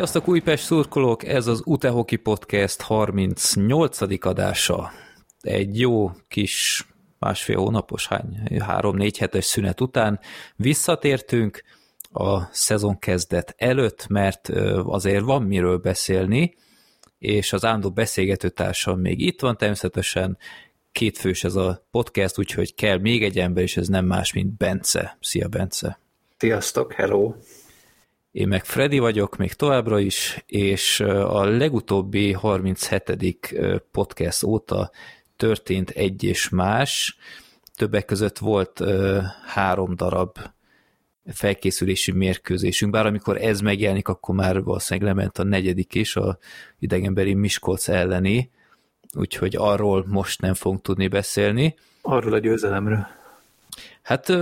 Sziasztok Újpest szurkolók, ez az Utehoki Podcast 38. adása. Egy jó kis másfél hónapos, hány, három-négy hetes szünet után visszatértünk a szezon kezdet előtt, mert azért van miről beszélni, és az Ándó beszélgetőtársam még itt van természetesen, kétfős ez a podcast, úgyhogy kell még egy ember, és ez nem más, mint Bence. Szia, Bence! Sziasztok, hello! Én meg Freddy vagyok még továbbra is, és a legutóbbi 37. podcast óta történt egy és más. Többek között volt három darab felkészülési mérkőzésünk, bár amikor ez megjelenik, akkor már valószínűleg lement a negyedik is, a idegenbeli Miskolc elleni, úgyhogy arról most nem fogunk tudni beszélni. Arról a győzelemről. Hát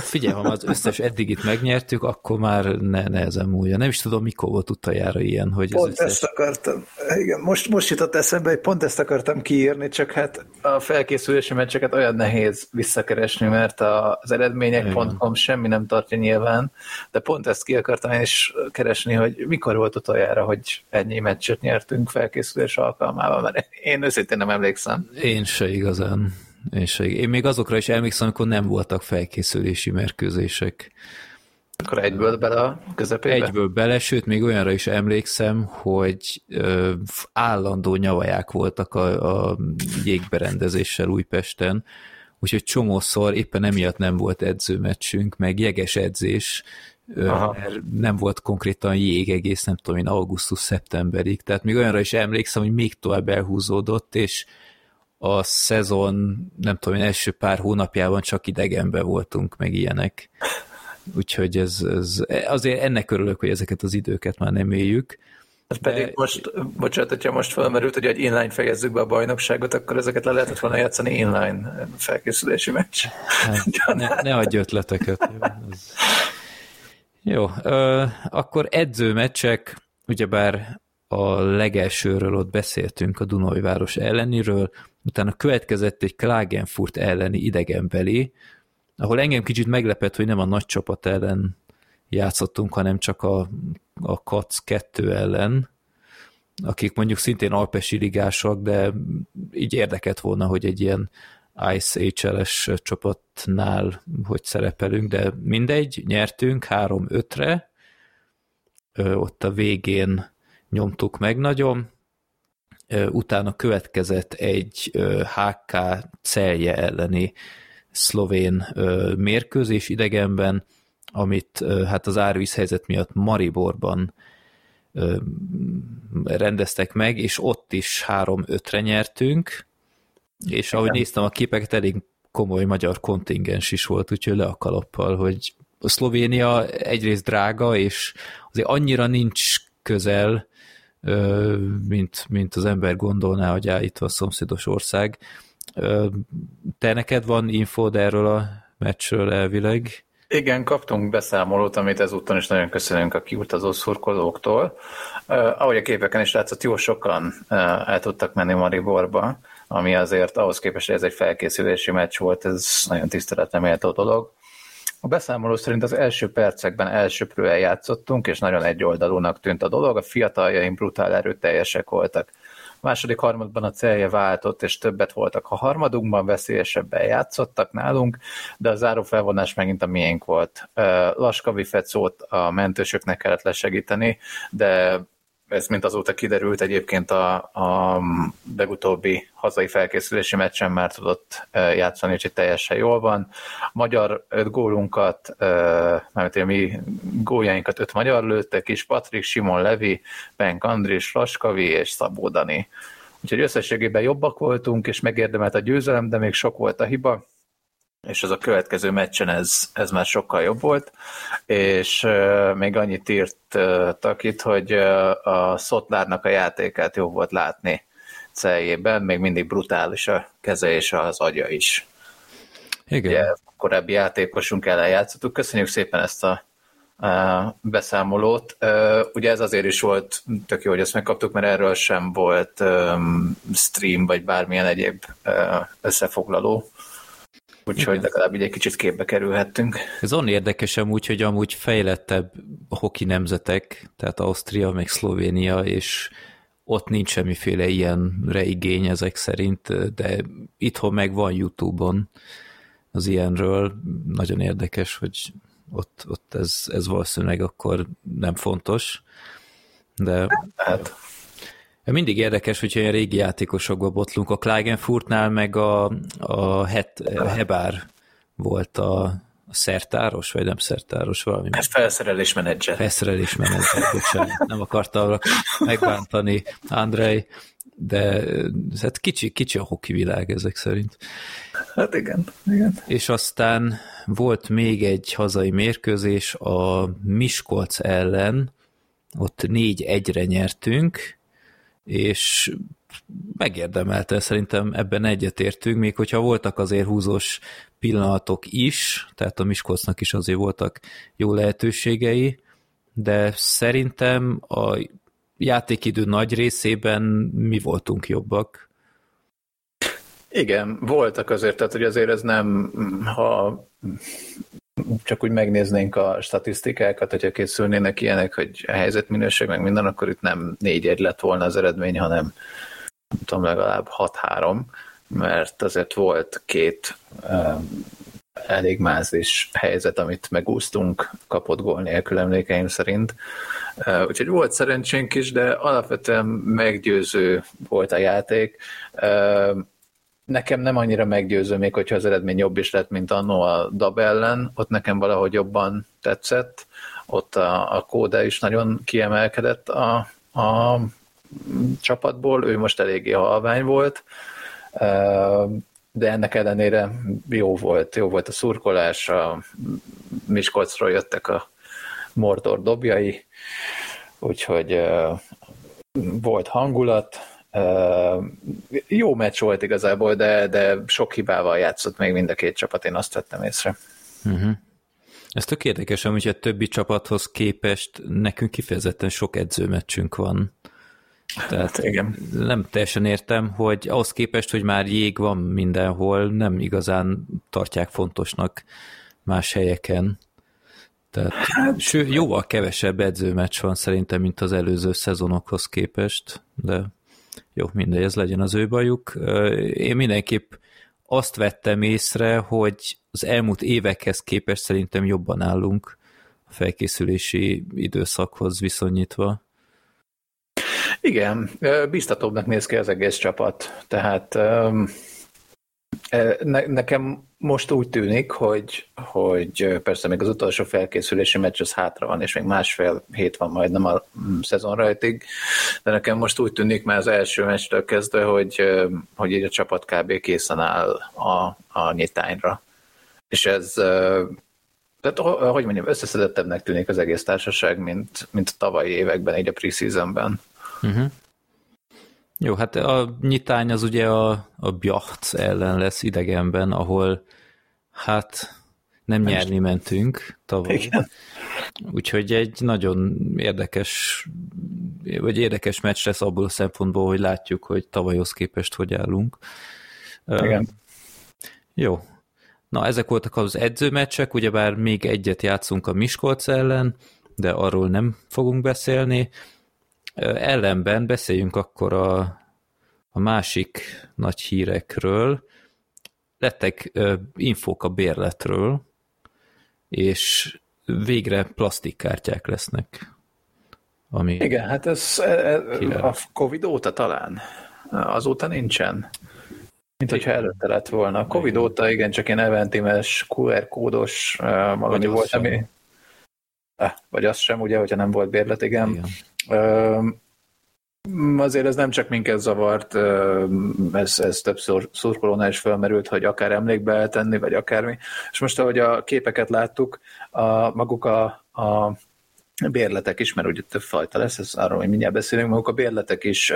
figyelj, ha az összes eddigit megnyertük, akkor már ne, nehezen múlja. Nem is tudom, mikor volt utoljára ilyen, hogy Pont összes... ezt akartam. Igen, most, most jutott eszembe, hogy pont ezt akartam kiírni, csak hát a felkészülési meccseket olyan nehéz visszakeresni, mert az eredmények.com semmi nem tartja nyilván, de pont ezt ki akartam én is keresni, hogy mikor volt utoljára, hogy ennyi meccset nyertünk felkészülés alkalmával, mert én őszintén nem emlékszem. Én se igazán. És én még azokra is emlékszem, amikor nem voltak felkészülési mérkőzések. Akkor egyből bele a közepébe? Egyből bele, sőt, még olyanra is emlékszem, hogy ö, állandó nyavaják voltak a, a jégberendezéssel Újpesten, úgyhogy csomószor éppen emiatt nem volt edzőmeccsünk, meg jeges edzés, Aha. mert nem volt konkrétan jég egész, nem tudom én, augusztus-szeptemberig, tehát még olyanra is emlékszem, hogy még tovább elhúzódott, és a szezon, nem tudom, első pár hónapjában csak idegenben voltunk, meg ilyenek. Úgyhogy ez, ez, azért ennek örülök, hogy ezeket az időket már nem éljük. Ez de... pedig most, bocsánat, hogyha most felmerült, hogy egy inline fejezzük be a bajnokságot, akkor ezeket le lehetett volna játszani inline felkészülési meccs. Hát, ne, ne adj ötleteket. Jó, ez... jó ö, akkor edzőmeccsek, ugyebár a legelsőről ott beszéltünk a Dunai város elleniről, utána következett egy Klagenfurt elleni idegenbeli, ahol engem kicsit meglepett, hogy nem a nagy csapat ellen játszottunk, hanem csak a, a KAC 2 ellen, akik mondjuk szintén alpesi ligások, de így érdekelt volna, hogy egy ilyen Ice HLS csapatnál hogy szerepelünk, de mindegy, nyertünk 3-5-re, ott a végén nyomtuk meg nagyon, utána következett egy HK celje elleni szlovén mérkőzés idegenben, amit hát az árvízhelyzet miatt Mariborban rendeztek meg, és ott is 3-5-re nyertünk, és ahogy néztem a képeket, elég komoly magyar kontingens is volt, úgyhogy le a kalappal, hogy a Szlovénia egyrészt drága, és azért annyira nincs közel, mint, mint az ember gondolná, hogy állítva a szomszédos ország. Te neked van infód erről a meccsről elvileg? Igen, kaptunk beszámolót, amit ezúttal is nagyon köszönünk a kiutazó szurkolóktól. Uh, ahogy a képeken is látszott, jó sokan el tudtak menni Mariborba, ami azért ahhoz képest, hogy ez egy felkészülési meccs volt, ez nagyon tiszteletre méltó dolog. A beszámoló szerint az első percekben elsőprően játszottunk, és nagyon egyoldalúnak tűnt a dolog, a fiataljaim brutál erőteljesek voltak. A második harmadban a célja váltott, és többet voltak. A harmadunkban veszélyesebben játszottak nálunk, de a záró felvonás megint a miénk volt. Laskavi Fecót a mentősöknek kellett lesegíteni, de ez mint azóta kiderült, egyébként a, a legutóbbi hazai felkészülési meccsen már tudott játszani, úgyhogy teljesen jól van. Magyar öt gólunkat, mert a mi góljainkat öt magyar lőttek is, Patrik, Simon Levi, Benk Andris, Laskavi és Szabó Dani. Úgyhogy összességében jobbak voltunk, és megérdemelt a győzelem, de még sok volt a hiba és ez a következő meccsen ez, ez már sokkal jobb volt, és uh, még annyit írtak itt, hogy uh, a Szotlárnak a játékát jobb volt látni celjében, még mindig brutális a keze és az agya is. Igen. Ugye, korábbi játékosunk ellen játszottuk. Köszönjük szépen ezt a beszámolót. Uh, ugye ez azért is volt tök jó, hogy ezt megkaptuk, mert erről sem volt um, stream, vagy bármilyen egyéb uh, összefoglaló Úgyhogy legalább így egy kicsit képbe kerülhettünk. Ez on érdekesem úgy, hogy amúgy fejlettebb hoki nemzetek, tehát Ausztria, meg Szlovénia, és ott nincs semmiféle ilyenre igény ezek szerint, de itthon meg van YouTube-on az ilyenről. Nagyon érdekes, hogy ott, ott ez, ez valószínűleg akkor nem fontos. De hát. Mindig érdekes, hogyha ilyen régi játékosokba botlunk. A Klagenfurtnál meg a, a Het, Hebár volt a, a szertáros, vagy nem szertáros valami. Hát felszerelés menedzser. Felszerelés menedzser, bocsánat. Nem akartam megbántani Andrei, de hát kicsi, kicsi a hoki világ ezek szerint. Hát igen, igen. És aztán volt még egy hazai mérkőzés a Miskolc ellen, ott négy egyre nyertünk, és megérdemelte, szerintem ebben egyetértünk, még hogyha voltak azért húzós pillanatok is, tehát a Miskolcnak is azért voltak jó lehetőségei, de szerintem a játékidő nagy részében mi voltunk jobbak. Igen, voltak azért, tehát hogy azért ez nem, ha csak úgy megnéznénk a statisztikákat, hogyha készülnének ilyenek, hogy a helyzetminőség, meg minden, akkor itt nem 4-1 lett volna az eredmény, hanem nem tudom, legalább 6-3, mert azért volt két um, elég mázlis helyzet, amit megúsztunk kapott gól nélkül emlékeim szerint. Uh, úgyhogy volt szerencsénk is, de alapvetően meggyőző volt a játék. Uh, nekem nem annyira meggyőző, még hogyha az eredmény jobb is lett, mint annó a Dab ellen, ott nekem valahogy jobban tetszett, ott a, a kóda is nagyon kiemelkedett a, a csapatból, ő most eléggé halvány volt, de ennek ellenére jó volt, jó volt a szurkolás, a Miskolcról jöttek a Mordor dobjai, úgyhogy volt hangulat, jó meccs volt igazából, de, de sok hibával játszott még mind a két csapat, én azt vettem észre. Uh-huh. Ez tök érdekes, hogy a többi csapathoz képest nekünk kifejezetten sok edzőmeccsünk van. Tehát hát, igen. nem teljesen értem, hogy ahhoz képest, hogy már jég van mindenhol, nem igazán tartják fontosnak más helyeken. Tehát hát, ső, jóval kevesebb edzőmeccs van szerintem, mint az előző szezonokhoz képest, de jó, mindegy, ez legyen az ő bajuk. Én mindenképp azt vettem észre, hogy az elmúlt évekhez képest szerintem jobban állunk a felkészülési időszakhoz viszonyítva. Igen, biztatóbbnak néz ki az egész csapat, tehát ne, nekem most úgy tűnik, hogy, hogy persze még az utolsó felkészülési meccs az hátra van, és még másfél hét van majdnem a mm, szezon rajtig, de nekem most úgy tűnik már az első meccstől kezdve, hogy, hogy így a csapat kb. készen áll a, a nyitányra. És ez tehát, hogy mondjam, összeszedettebbnek tűnik az egész társaság, mint, mint a tavalyi években, így a preseasonben. Uh-huh. Jó, hát a nyitány az ugye a, a Bjacht ellen lesz idegenben, ahol hát nem, nem nyerni is. mentünk tavaly. Igen. Úgyhogy egy nagyon érdekes, vagy érdekes meccs lesz abból a szempontból, hogy látjuk, hogy tavalyhoz képest hogy állunk. Igen. Jó. Na, ezek voltak az edzőmeccsek, ugyebár még egyet játszunk a Miskolc ellen, de arról nem fogunk beszélni. Ellenben beszéljünk akkor a, a másik nagy hírekről. Lettek infók a bérletről, és végre plastikkártyák lesznek. Ami Igen, hát ez e, e, a Covid óta talán. Azóta nincsen. Mint hogyha előtte lett volna. A Covid igen. óta igen, csak ilyen eventimes QR kódos valami volt, sem. ami... Vagy az sem, ugye, hogyha nem volt bérlet, igen. igen. Azért ez nem csak minket zavart, ez, ez több szurkolónál is felmerült, hogy akár emlékbe eltenni, vagy akármi. És most, ahogy a képeket láttuk, a, maguk a, a bérletek is, mert ugye több fajta lesz, ez arról, hogy mindjárt beszélünk, maguk a bérletek is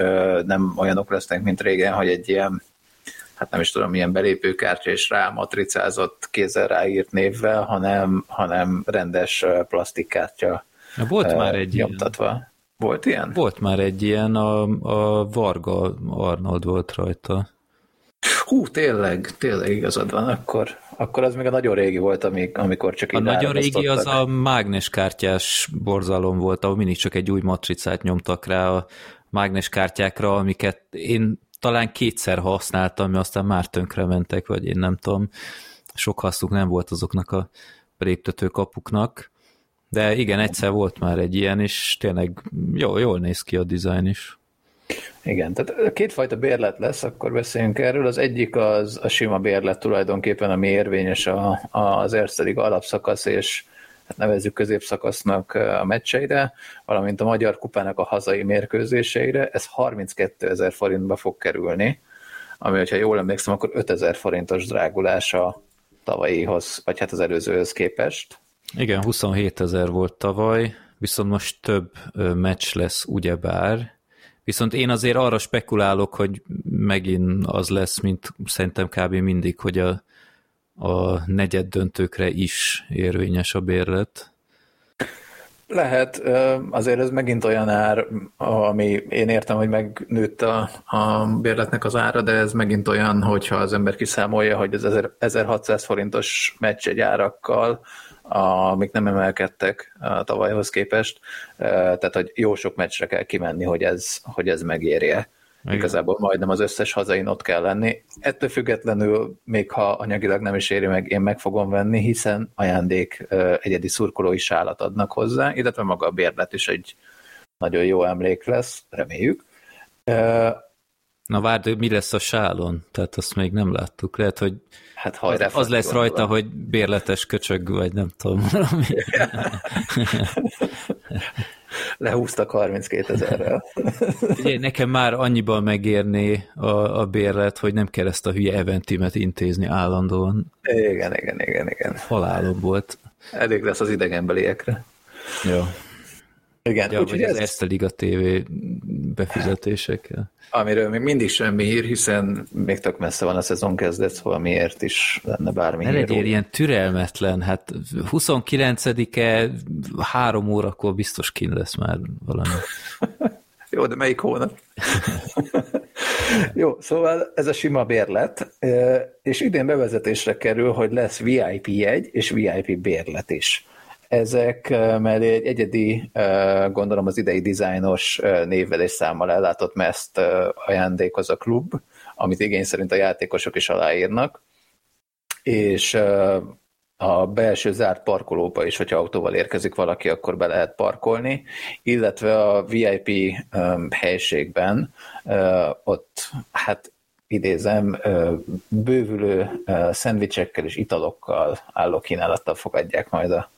nem olyanok lesznek, mint régen, hogy egy ilyen hát nem is tudom, milyen belépőkártya és rá matricázott kézzel ráírt névvel, hanem, hanem rendes plastikkártya Volt már egy nyomtatva. Ilyen. Volt ilyen? Volt már egy ilyen, a, a Varga Arnold volt rajta. Hú, tényleg, tényleg igazad van, akkor, akkor az még a nagyon régi volt, amikor csak A nagyon régi az a mágneskártyás borzalom volt, ahol mindig csak egy új matricát nyomtak rá a mágneskártyákra, amiket én talán kétszer használtam, mert aztán már tönkre mentek, vagy én nem tudom. Sok hasznuk nem volt azoknak a léptető kapuknak. De igen, egyszer volt már egy ilyen, és tényleg jó, jól néz ki a dizájn is. Igen, tehát kétfajta bérlet lesz, akkor beszéljünk erről. Az egyik az a sima bérlet tulajdonképpen, ami érvényes a, az Erste alapszakasz és hát nevezzük középszakasznak a meccseire, valamint a Magyar Kupának a hazai mérkőzéseire. Ez 32 ezer forintba fog kerülni, ami, hogyha jól emlékszem, akkor 5 ezer forintos drágulása tavalyihoz, vagy hát az előzőhöz képest. Igen, 27 ezer volt tavaly, viszont most több meccs lesz ugyebár, Viszont én azért arra spekulálok, hogy megint az lesz, mint szerintem kb. mindig, hogy a, a negyed döntőkre is érvényes a bérlet. Lehet, azért ez megint olyan ár, ami én értem, hogy megnőtt a, a bérletnek az ára, de ez megint olyan, hogyha az ember kiszámolja, hogy az 1600 forintos meccs egy árakkal, amik nem emelkedtek a tavalyhoz képest, tehát hogy jó sok meccsre kell kimenni, hogy ez, hogy ez megérje. Igen. Igazából majdnem az összes hazain ott kell lenni. Ettől függetlenül, még ha anyagilag nem is éri meg, én meg fogom venni, hiszen ajándék egyedi szurkolói sálat adnak hozzá, illetve maga a bérlet is egy nagyon jó emlék lesz, reméljük. Na várd, mi lesz a sálon? Tehát azt még nem láttuk. Lehet, hogy hát hajrá, az, az lesz rajta, van. hogy bérletes köcsög, vagy nem tudom valami. Lehúztak 32 ezerrel. Ugye, nekem már annyiban megérné a, a bérlet, hogy nem kell ezt a hülye eventimet intézni állandóan. Igen, igen, igen, igen. Halálom volt. Elég lesz az idegenbeliekre. Jó. Igen, ja, úgyhogy ez... ezt a Liga TV befizetésekkel. Amiről még mindig semmi hír, hiszen még tök messze van a szezon kezdet, szóval miért is lenne bármi Ne legyél ilyen türelmetlen, hát 29-e három órakor biztos kin lesz már valami. Jó, de melyik hónap? Jó, szóval ez a sima bérlet, és idén bevezetésre kerül, hogy lesz VIP jegy és VIP bérlet is ezek mellé egy egyedi, gondolom az idei dizájnos névvel és számmal ellátott meszt ajándékoz a klub, amit igény szerint a játékosok is aláírnak, és a belső zárt parkolóba is, hogyha autóval érkezik valaki, akkor be lehet parkolni, illetve a VIP helységben ott hát idézem, bővülő szendvicsekkel és italokkal álló kínálattal fogadják majd a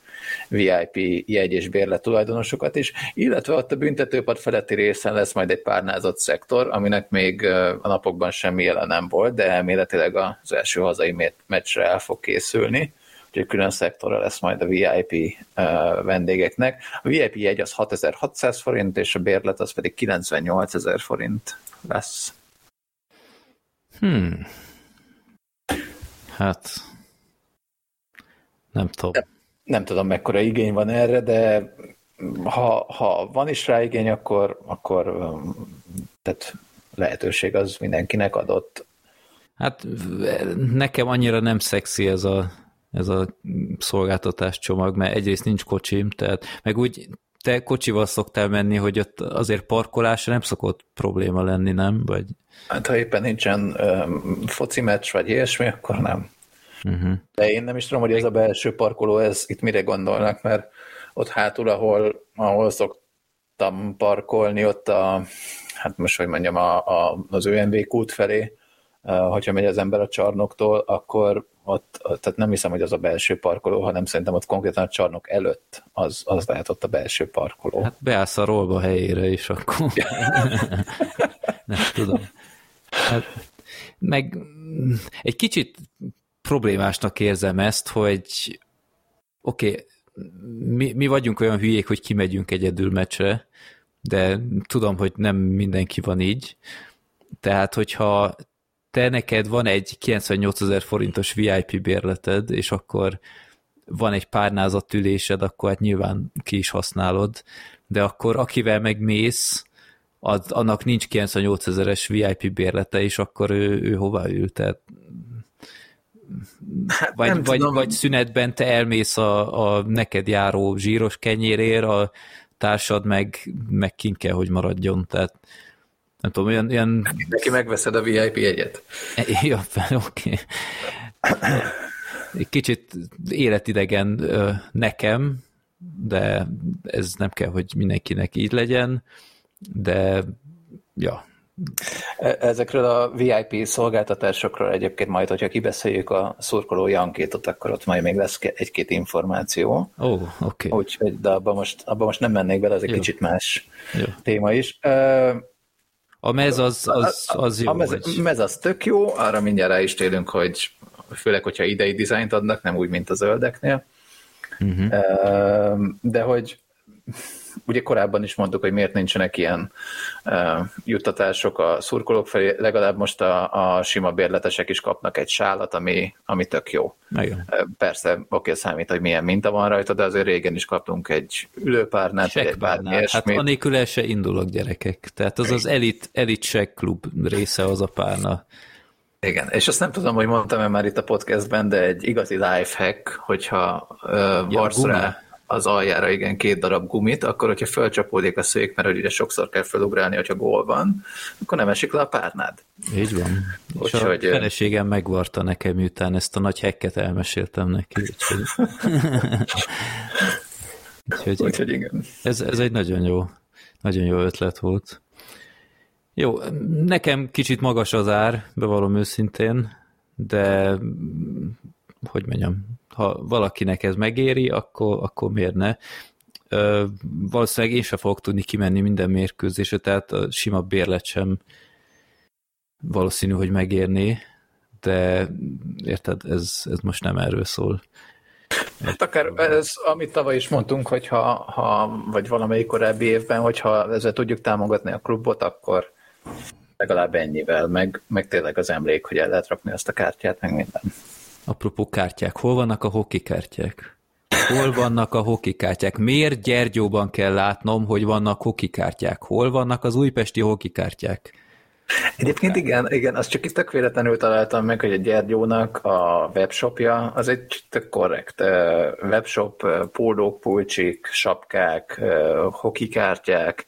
VIP jegy és bérlet tulajdonosokat is, illetve ott a büntetőpad feletti részen lesz majd egy párnázott szektor, aminek még a napokban semmi jelen nem volt, de elméletileg az első hazai meccsre el fog készülni úgyhogy külön szektora lesz majd a VIP vendégeknek. A VIP jegy az 6600 forint, és a bérlet az pedig 98 forint lesz. Hmm. Hát, nem tudom nem tudom, mekkora igény van erre, de ha, ha van is rá igény, akkor, akkor tehát lehetőség az mindenkinek adott. Hát nekem annyira nem szexi ez a, ez a szolgáltatás csomag, mert egyrészt nincs kocsim, tehát meg úgy te kocsival szoktál menni, hogy ott azért parkolásra nem szokott probléma lenni, nem? Vagy... Hát ha éppen nincsen um, foci meccs, vagy ilyesmi, akkor nem. Uh-huh. De én nem is tudom, hogy ez a belső parkoló, ez itt mire gondolnak, mert ott hátul, ahol, ahol szoktam parkolni, ott a, hát most, hogy mondjam, a, a, az ÖMV kút felé, hogyha megy az ember a csarnoktól, akkor ott, tehát nem hiszem, hogy az a belső parkoló, hanem szerintem ott konkrétan a csarnok előtt az, az lehet ott a belső parkoló. Hát beállsz a rolba helyére is akkor. nem tudom. Hát, meg egy kicsit problémásnak érzem ezt, hogy oké, okay, mi, mi vagyunk olyan hülyék, hogy kimegyünk egyedül meccsre, de tudom, hogy nem mindenki van így. Tehát, hogyha te neked van egy 98 ezer forintos VIP bérleted, és akkor van egy párnázott ülésed, akkor hát nyilván ki is használod, de akkor akivel megmész, az, annak nincs 98 ezeres VIP bérlete, és akkor ő, ő hová ül, tehát Hát vagy, vagy, vagy szünetben te elmész a, a neked járó zsíros kenyérért, a társad meg, meg kint kell, hogy maradjon, tehát nem tudom, olyan... olyan... Neki megveszed a VIP egyet. Ja, oké. Okay. Kicsit életidegen nekem, de ez nem kell, hogy mindenkinek így legyen, de ja, E, ezekről a VIP szolgáltatásokról egyébként majd, hogyha kibeszéljük a szurkoló ankétot, akkor ott majd még lesz egy-két információ. Ó, oh, oké. Okay. Úgyhogy, de abban most, abba most nem mennék bele, ez egy jó. kicsit más jó. téma is. A mez az, az, az jó. A mez, vagy... mez az tök jó, arra mindjárt rá is térünk, hogy főleg, hogyha idei dizájnt adnak, nem úgy, mint a zöldeknél. Uh-huh. De hogy ugye korábban is mondtuk, hogy miért nincsenek ilyen uh, juttatások a szurkolók felé, legalább most a, a sima bérletesek is kapnak egy sálat, ami, ami tök jó. Igen. Uh, persze, oké, számít, hogy milyen minta van rajta, de azért régen is kaptunk egy ülőpárnát, vagy egy bármi Hát anélkül el se indulok gyerekek. Tehát az az elit, elit check klub része az a párna. Igen, és azt nem tudom, hogy mondtam-e már itt a podcastben, de egy igazi lifehack, hogyha uh, ja, rá az aljára igen két darab gumit, akkor hogyha fölcsapódik a szék, mert ugye sokszor kell felugrálni, hogyha gól van, akkor nem esik le a párnád. Így van. Úgy, és a hogy... feleségem megvarta nekem, miután ezt a nagy hekket elmeséltem neki. Úgyhogy, úgyhogy, úgyhogy igen. Ez, ez egy nagyon jó, nagyon jó ötlet volt. Jó, nekem kicsit magas az ár, bevallom őszintén, de hogy mondjam, ha valakinek ez megéri, akkor, akkor miért ne? Ö, valószínűleg én sem fogok tudni kimenni minden mérkőzésre, tehát a sima bérlet sem valószínű, hogy megérné, de érted, ez, ez most nem erről szól. Hát akár ez, amit tavaly is mondtunk, hogy ha, ha, vagy valamelyik korábbi évben, hogyha ezzel tudjuk támogatni a klubot, akkor legalább ennyivel, meg, meg tényleg az emlék, hogy el lehet rakni azt a kártyát, meg minden. Apropó kártyák, hol vannak a hoki kártyák? Hol vannak a hoki kártyák? Miért Gyergyóban kell látnom, hogy vannak hoki kártyák? Hol vannak az újpesti hoki kártyák? Egyébként igen, igen, azt csak itt tök véletlenül találtam meg, hogy a Gyergyónak a webshopja az egy tök korrekt webshop, póldók, pulcsik, sapkák, hoki kártyák,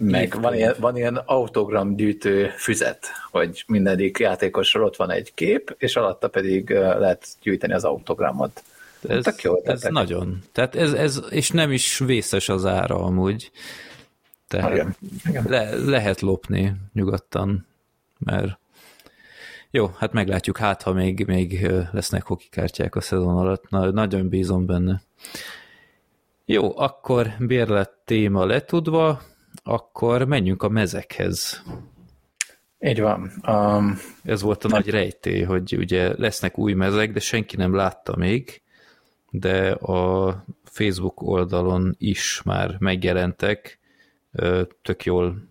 meg van ilyen, van ilyen autogramgyűjtő füzet, hogy mindegyik játékosról ott van egy kép, és alatta pedig lehet gyűjteni az autogramot. Ez, Tök jó, ez nagyon. Tehát ez, ez, és nem is vészes az ára amúgy. Tehát igen, igen. Le, lehet lopni nyugodtan, mert jó, hát meglátjuk, hát ha még, még lesznek hokikártyák a szezon alatt, Na, nagyon bízom benne. Jó, akkor bérlet téma letudva, akkor menjünk a mezekhez. Így van. Um, Ez volt a nem. nagy rejtély, hogy ugye lesznek új mezek, de senki nem látta még, de a Facebook oldalon is már megjelentek, tök jól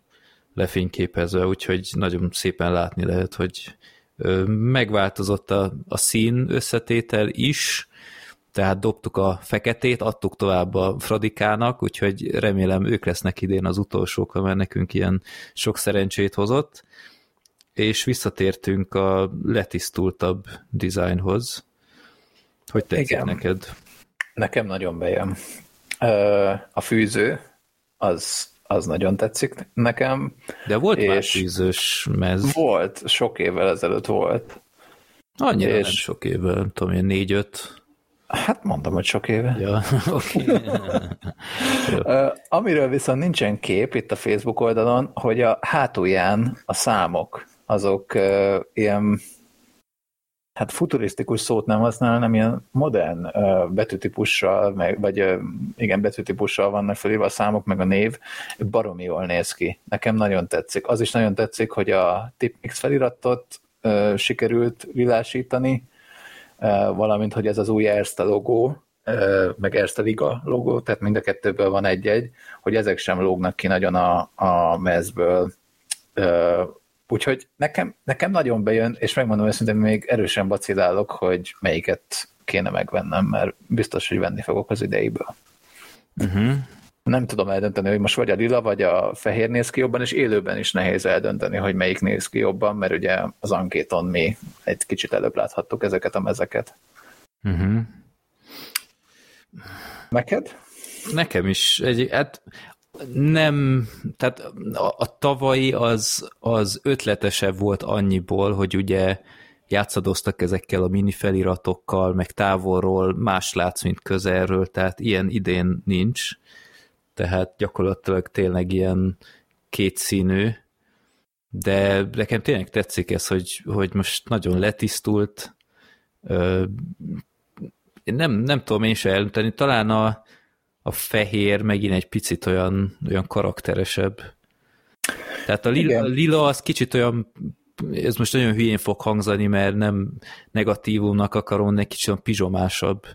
lefényképezve, úgyhogy nagyon szépen látni lehet, hogy megváltozott a, a szín összetétel is, tehát dobtuk a feketét, adtuk tovább a Fradikának, úgyhogy remélem ők lesznek idén az utolsók, mert nekünk ilyen sok szerencsét hozott, és visszatértünk a letisztultabb dizájnhoz. Hogy tetszik Igen. neked? Nekem nagyon bejön. A fűző, az, az nagyon tetszik nekem. De volt és már fűzős mez. Volt, sok évvel ezelőtt volt. Annyira és... nem sok évvel, nem tudom, ilyen négy-öt. Hát mondom, hogy sok éve. Ja, okay. amiről viszont nincsen kép itt a Facebook oldalon, hogy a hátulján a számok, azok uh, ilyen, hát futurisztikus szót nem használ, nem ilyen modern uh, betűtípussal, meg, vagy uh, igen, betűtípussal vannak felírva a számok, meg a név, baromi jól néz ki. Nekem nagyon tetszik. Az is nagyon tetszik, hogy a tipmix feliratot uh, sikerült világítani, valamint, hogy ez az új Erste logó, meg Erste Liga logó, tehát mind a kettőből van egy-egy, hogy ezek sem lógnak ki nagyon a, a mezből. Úgyhogy nekem, nekem nagyon bejön, és megmondom őszintén, még erősen bacilálok, hogy melyiket kéne megvennem, mert biztos, hogy venni fogok az ideiből. Uh-huh. Nem tudom eldönteni, hogy most vagy a lila, vagy a fehér néz ki jobban, és élőben is nehéz eldönteni, hogy melyik néz ki jobban, mert ugye az ankéton mi egy kicsit előbb láthattuk ezeket a mezeket. Uh-huh. Neked? Nekem is. Egy, hát nem, tehát a, a tavalyi az, az ötletesebb volt annyiból, hogy ugye játszadoztak ezekkel a mini feliratokkal, meg távolról más látsz, mint közelről, tehát ilyen idén nincs tehát gyakorlatilag tényleg ilyen kétszínű, de nekem tényleg tetszik ez, hogy, hogy most nagyon letisztult, nem, nem tudom én se elmondani, talán a, a fehér megint egy picit olyan, olyan karakteresebb. Tehát a lila, a lila az kicsit olyan, ez most nagyon hülyén fog hangzani, mert nem negatívumnak akarom, egy kicsit olyan pizsomásabb,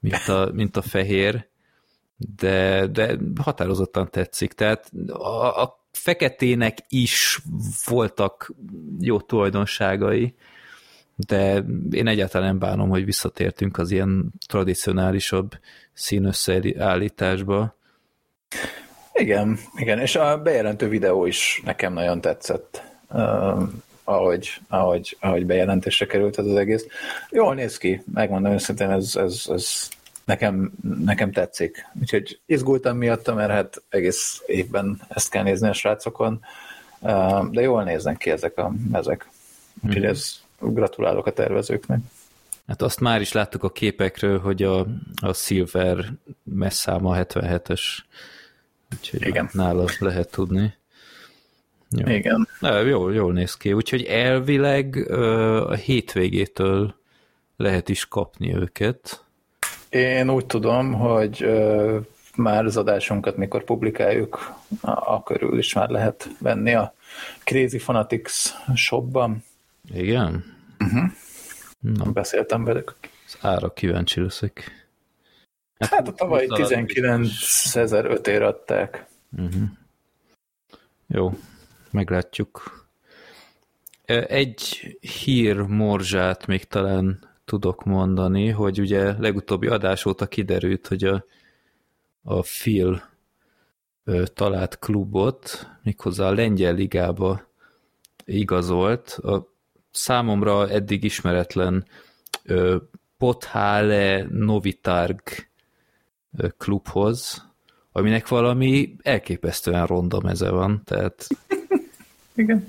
mint a, mint a fehér de, de határozottan tetszik. Tehát a, a feketének is voltak jó tulajdonságai, de én egyáltalán nem bánom, hogy visszatértünk az ilyen tradicionálisabb színösszeállításba. Igen, igen, és a bejelentő videó is nekem nagyon tetszett, uh, ahogy, ahogy, ahogy bejelentésre került ez az egész. Jól néz ki, megmondom őszintén, ez, ez, ez nekem, nekem tetszik. Úgyhogy izgultam miatta, mert hát egész évben ezt kell nézni a srácokon, de jól néznek ki ezek a mezek. Úgyhogy mm. ez gratulálok a tervezőknek. Hát azt már is láttuk a képekről, hogy a, a Silver messzáma 77-es, úgyhogy Igen. nála lehet tudni. Jó. Igen. Na, jól, jól néz ki, úgyhogy elvileg a hétvégétől lehet is kapni őket. Én úgy tudom, hogy már az adásunkat, mikor publikáljuk, a, a körül is már lehet venni a Crazy Fanatics shopban. Igen? Uh-huh. Na. Beszéltem velük. Az ára kíváncsi leszek. Hát, hát a tavaly 19 ezer ötér adták. Uh-huh. Jó, meglátjuk. Egy hír morzsát még talán tudok mondani, hogy ugye legutóbbi adás óta kiderült, hogy a, a Phil talált klubot, méghozzá a lengyel ligába igazolt. A számomra eddig ismeretlen ö, Pothale Novitarg klubhoz, aminek valami elképesztően ronda meze van, tehát igen.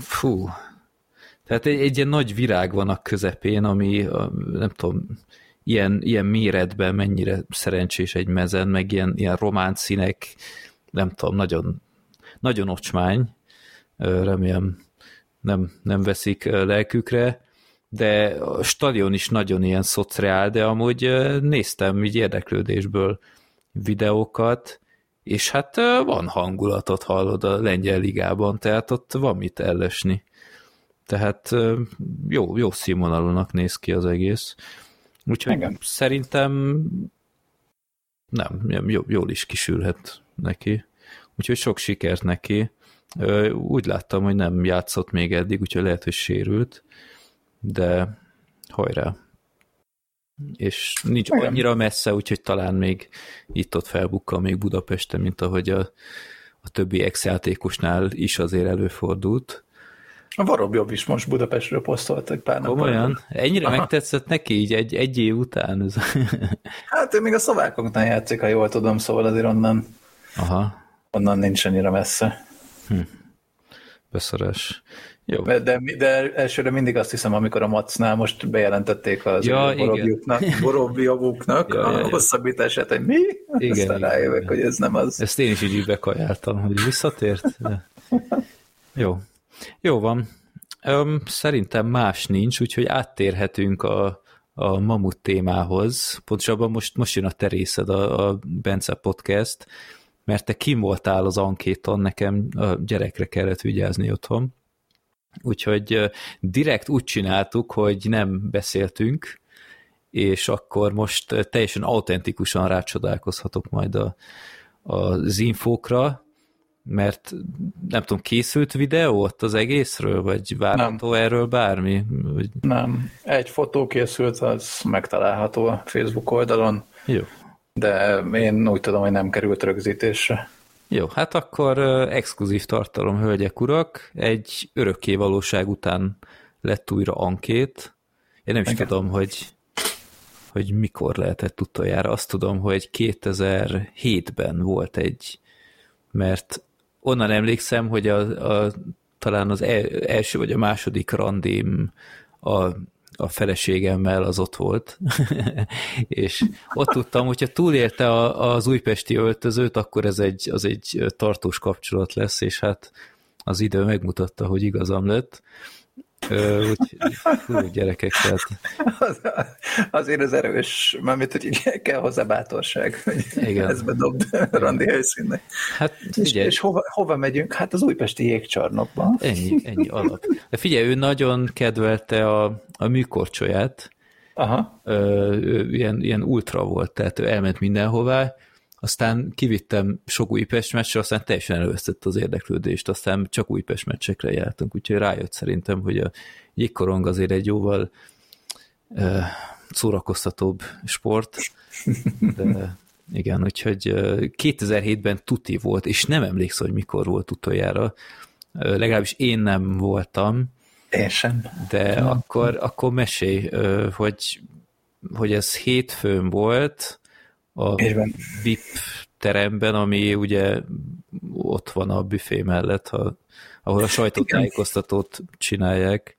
Fú, tehát egy, egy ilyen nagy virág van a közepén, ami nem tudom, ilyen, ilyen méretben mennyire szerencsés egy mezen, meg ilyen, ilyen román színek, nem tudom, nagyon, nagyon ocsmány, remélem nem, nem veszik lelkükre, de a stadion is nagyon ilyen szociál, de amúgy néztem így érdeklődésből videókat, és hát van hangulatot hallod a lengyel ligában, tehát ott van mit ellesni. Tehát jó, jó színvonalúnak néz ki az egész. Úgyhogy Igen. szerintem nem, jól is kisülhet neki. Úgyhogy sok sikert neki. Úgy láttam, hogy nem játszott még eddig, úgyhogy lehet, hogy sérült, de hajrá. És nincs Igen. annyira messze, úgyhogy talán még itt-ott felbukkal még Budapesten, mint ahogy a, a többi ex-játékosnál is azért előfordult. A Varobjobb is most Budapestről posztolt egy pár napon. Olyan? Ennyire Aha. megtetszett neki így egy, egy év után? Ez... hát ő még a szovákoknál játszik, ha jól tudom, szóval azért onnan, Aha. onnan nincs annyira messze. Hm. Beszarás. Jó. De, de, elsőre mindig azt hiszem, amikor a Macnál most bejelentették az ja, Borobjovuknak ja, a ja, hosszabbítását, hogy mi? Igen, Aztán igen, rájövök, igen. hogy ez nem az. Ezt én is így bekajáltam, hogy visszatért. De... Jó. Jó van. Öm, szerintem más nincs, úgyhogy áttérhetünk a, a mamut témához. Pontosabban most, most jön a terészed, a, a Bence Podcast, mert te kim voltál az ankéton, nekem a gyerekre kellett vigyázni otthon. Úgyhogy direkt úgy csináltuk, hogy nem beszéltünk, és akkor most teljesen autentikusan rácsodálkozhatok majd a, az infókra, mert nem tudom, készült videó ott az egészről, vagy várható nem. erről bármi? Vagy... Nem. Egy fotó készült, az megtalálható a Facebook oldalon. Jó. de én úgy tudom, hogy nem került rögzítésre. Jó, hát akkor exkluzív tartalom, hölgyek, urak, egy örökké valóság után lett újra ankét. Én nem is Igen. tudom, hogy, hogy mikor lehetett utoljára. Azt tudom, hogy 2007-ben volt egy, mert onnan emlékszem, hogy a, a, talán az első vagy a második randim a a feleségemmel az ott volt, és ott tudtam, hogyha túlélte a, az újpesti öltözőt, akkor ez egy, az egy tartós kapcsolat lesz, és hát az idő megmutatta, hogy igazam lett. Úgy, úgy gyerekek, tehát... Az, azért az erős, mármint, hogy kell hozzá bátorság, hogy Igen. ezt bedobd randi helyszínnek. Hát, figyelj. És, és hova, hova megyünk? Hát az újpesti jégcsarnokban. Ennyi, ennyi alap. De figyelj, ő nagyon kedvelte a, a műkorcsolyát, Aha. Ö, ilyen, ilyen ultra volt, tehát ő elment mindenhová, aztán kivittem sok Újpest meccsre, aztán teljesen elővesztett az érdeklődést, aztán csak Újpest meccsekre jártunk, úgyhogy rájött szerintem, hogy a jégkorong azért egy jóval uh, szórakoztatóbb sport, de igen, úgyhogy 2007-ben tuti volt, és nem emlékszem, hogy mikor volt utoljára, legalábbis én nem voltam, én sem. De nem. akkor, akkor mesélj, hogy, hogy ez hétfőn volt, a. VIP teremben, ami ugye ott van a büfé mellett, ha, ahol a sajtótájékoztatót csinálják.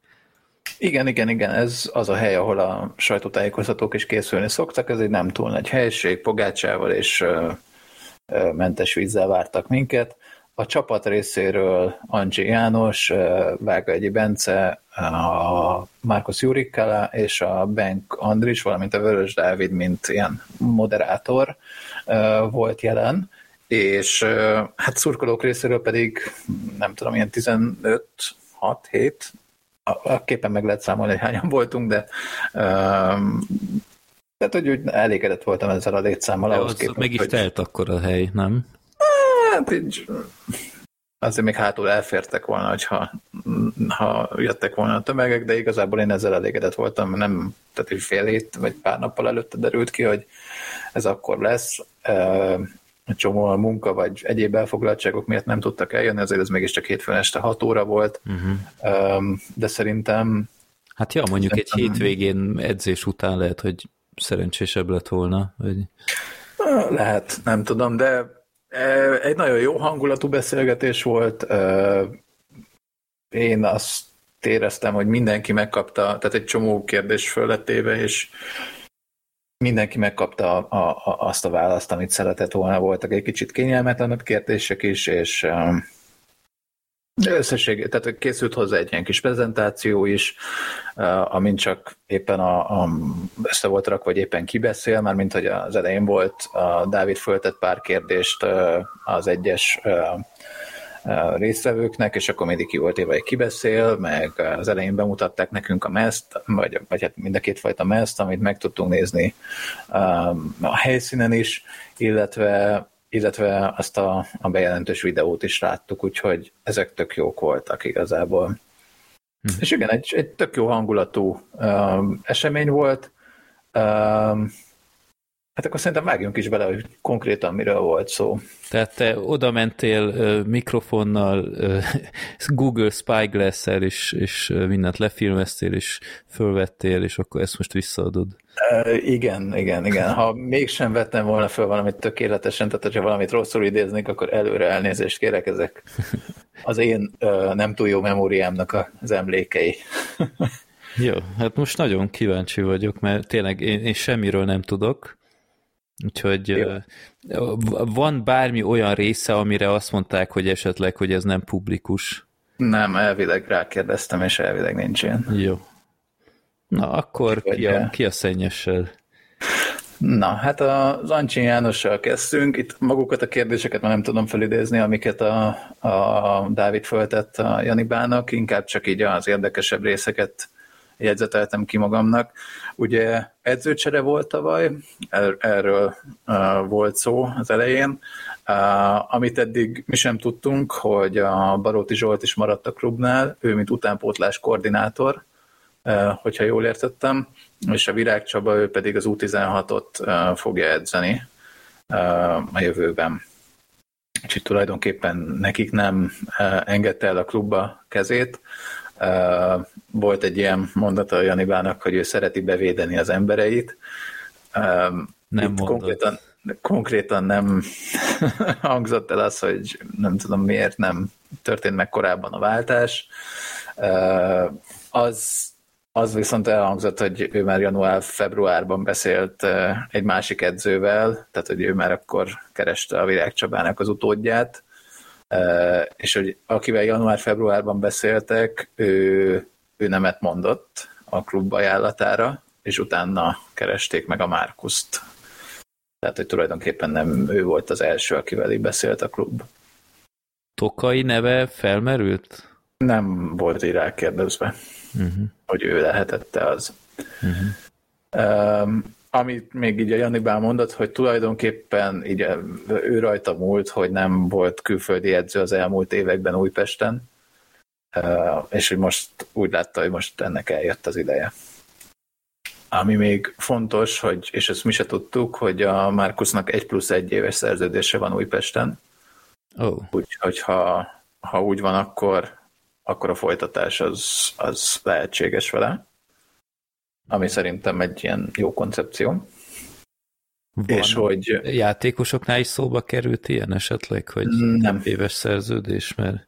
Igen, igen, igen, ez az a hely, ahol a sajtótájékoztatók is készülni szoktak, ez egy nem túl nagy helység, pogácsával és ö, ö, mentes vízzel vártak minket. A csapat részéről Angi János, Egyi Bence, a Márkusz Jurikkala és a Benk Andris, valamint a Vörös Dávid, mint ilyen moderátor volt jelen, és hát szurkolók részéről pedig nem tudom, ilyen 15 6 7 a képen meg lehet számolni, hogy hányan voltunk, de tehát, hogy úgy elégedett voltam ezzel a létszámmal. ahhoz képest, meg is hogy... telt akkor a hely, nem? Hát így azért még hátul elfértek volna, hogyha ha jöttek volna a tömegek, de igazából én ezzel elégedett voltam, nem, tehát egy fél hét vagy pár nappal előtte derült ki, hogy ez akkor lesz. Egy csomó a munka vagy egyéb elfoglaltságok miatt nem tudtak eljönni, azért ez mégiscsak hétfőn este 6 óra volt, uh-huh. de szerintem Hát ja, mondjuk szerintem... egy hétvégén edzés után lehet, hogy szerencsésebb lett volna. Vagy... Lehet, nem tudom, de egy nagyon jó hangulatú beszélgetés volt. Én azt éreztem, hogy mindenki megkapta, tehát egy csomó kérdés föl lett éve, és mindenki megkapta a, a, azt a választ, amit szeretett volna. Voltak egy kicsit kényelmetlenebb kérdések is, és Összesség, tehát készült hozzá egy ilyen kis prezentáció is, amint csak éppen a, a, össze volt rakva, vagy éppen kibeszél, már mint hogy az elején volt, a Dávid föltett pár kérdést az egyes résztvevőknek, és akkor mindig ki volt éve, kibeszél, meg az elején bemutatták nekünk a meszt, vagy, vagy hát mind a két fajta meszt, amit meg tudtunk nézni a helyszínen is, illetve illetve azt a, a bejelentős videót is láttuk, úgyhogy ezek tök jók voltak igazából. Hm. És igen, egy, egy tök jó hangulatú um, esemény volt. Um, Hát akkor szerintem vágjunk is bele, hogy konkrétan miről volt szó. Tehát te oda mentél mikrofonnal, Google Spyglass-el, és, és mindent lefilmeztél, és fölvettél, és akkor ezt most visszaadod. Igen, igen, igen. Ha mégsem vettem volna föl valamit tökéletesen, tehát ha valamit rosszul idéznék, akkor előre elnézést kérek, ezek az én nem túl jó memóriámnak az emlékei. jó, hát most nagyon kíváncsi vagyok, mert tényleg én, én semmiről nem tudok, Úgyhogy Jó. van bármi olyan része, amire azt mondták, hogy esetleg, hogy ez nem publikus? Nem, elvileg rákérdeztem, és elvileg nincs ilyen. Jó. Na, akkor ki a, ki a szennyessel? Na, hát az Ancsin Jánossal kezdtünk. Itt magukat a kérdéseket már nem tudom felidézni, amiket a, a Dávid föltett a Janibának, inkább csak így az érdekesebb részeket jegyzeteltem ki magamnak. Ugye edzőcsere volt tavaly, er, erről volt szó az elején, amit eddig mi sem tudtunk, hogy a Baróti Zsolt is maradt a klubnál, ő mint utánpótlás koordinátor, hogyha jól értettem, és a Virág Csaba, ő pedig az U16-ot uh, fogja edzeni. a jövőben. Úgyhogy tulajdonképpen nekik nem engedte el a klubba kezét. Volt egy ilyen mondata Janibának, hogy ő szereti bevédeni az embereit. Nem Itt konkrétan, konkrétan nem hangzott el az, hogy nem tudom miért nem történt meg korábban a váltás. Az az viszont elhangzott, hogy ő már január-februárban beszélt egy másik edzővel, tehát hogy ő már akkor kereste a Virág Csabának az utódját, és hogy akivel január-februárban beszéltek, ő, ő nemet mondott a klub ajánlatára, és utána keresték meg a Márkuszt. Tehát, hogy tulajdonképpen nem ő volt az első, akivel így beszélt a klub. Tokai neve felmerült? Nem volt így rákérdezve uh-huh. hogy ő lehetette az. Uh-huh. Um, amit még így a Janibál mondott, hogy tulajdonképpen így ő rajta múlt, hogy nem volt külföldi edző az elmúlt években Újpesten, uh, és hogy most úgy látta, hogy most ennek eljött az ideje. Ami még fontos, hogy, és ezt mi se tudtuk, hogy a Márkusznak egy plusz egy éves szerződése van Újpesten. Oh. Úgyhogy ha, ha úgy van, akkor akkor a folytatás az, az lehetséges vele, ami szerintem egy ilyen jó koncepció. Van és hogy játékosoknál is szóba került ilyen esetleg, hogy nem éves szerződés, mert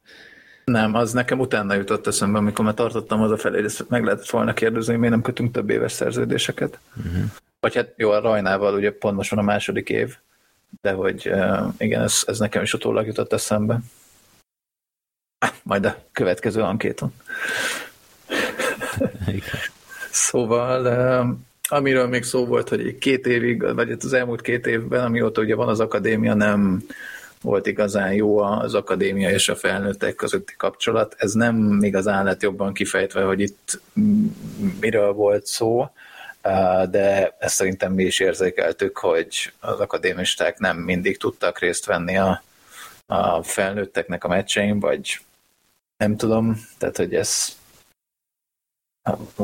nem, az nekem utána jutott eszembe, amikor már tartottam az a felé, hogy meg lehetett volna kérdezni, hogy miért nem kötünk több éves szerződéseket. Uh-huh. Vagy hát jó, a Rajnával ugye pont most van a második év, de hogy igen, ez, ez nekem is utólag jutott eszembe. Majd a következő ankéton. Szóval, amiről még szó volt, hogy két évig, vagy az elmúlt két évben, amióta ugye van az akadémia, nem volt igazán jó az akadémia és a felnőttek közötti kapcsolat. Ez nem igazán lett jobban kifejtve, hogy itt miről volt szó, de ezt szerintem mi is érzékeltük, hogy az akadémisták nem mindig tudtak részt venni a, a felnőtteknek a meccsein, vagy nem tudom, tehát hogy ez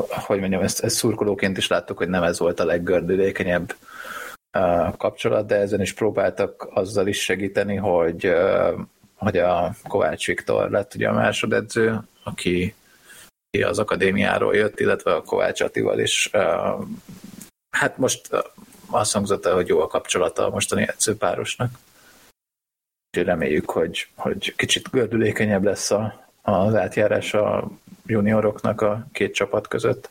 hogy mondjam, ezt, ezt szurkolóként is láttuk, hogy nem ez volt a leggördülékenyebb kapcsolat, de ezen is próbáltak azzal is segíteni, hogy, hogy a Kovács Viktor lett ugye a másodedző, aki az akadémiáról jött, illetve a Kovács Attival is. Hát most azt hangzott hogy jó a kapcsolata a mostani edzőpárosnak. Úgyhogy reméljük, hogy, hogy kicsit gördülékenyebb lesz a, az átjárás a junioroknak a két csapat között.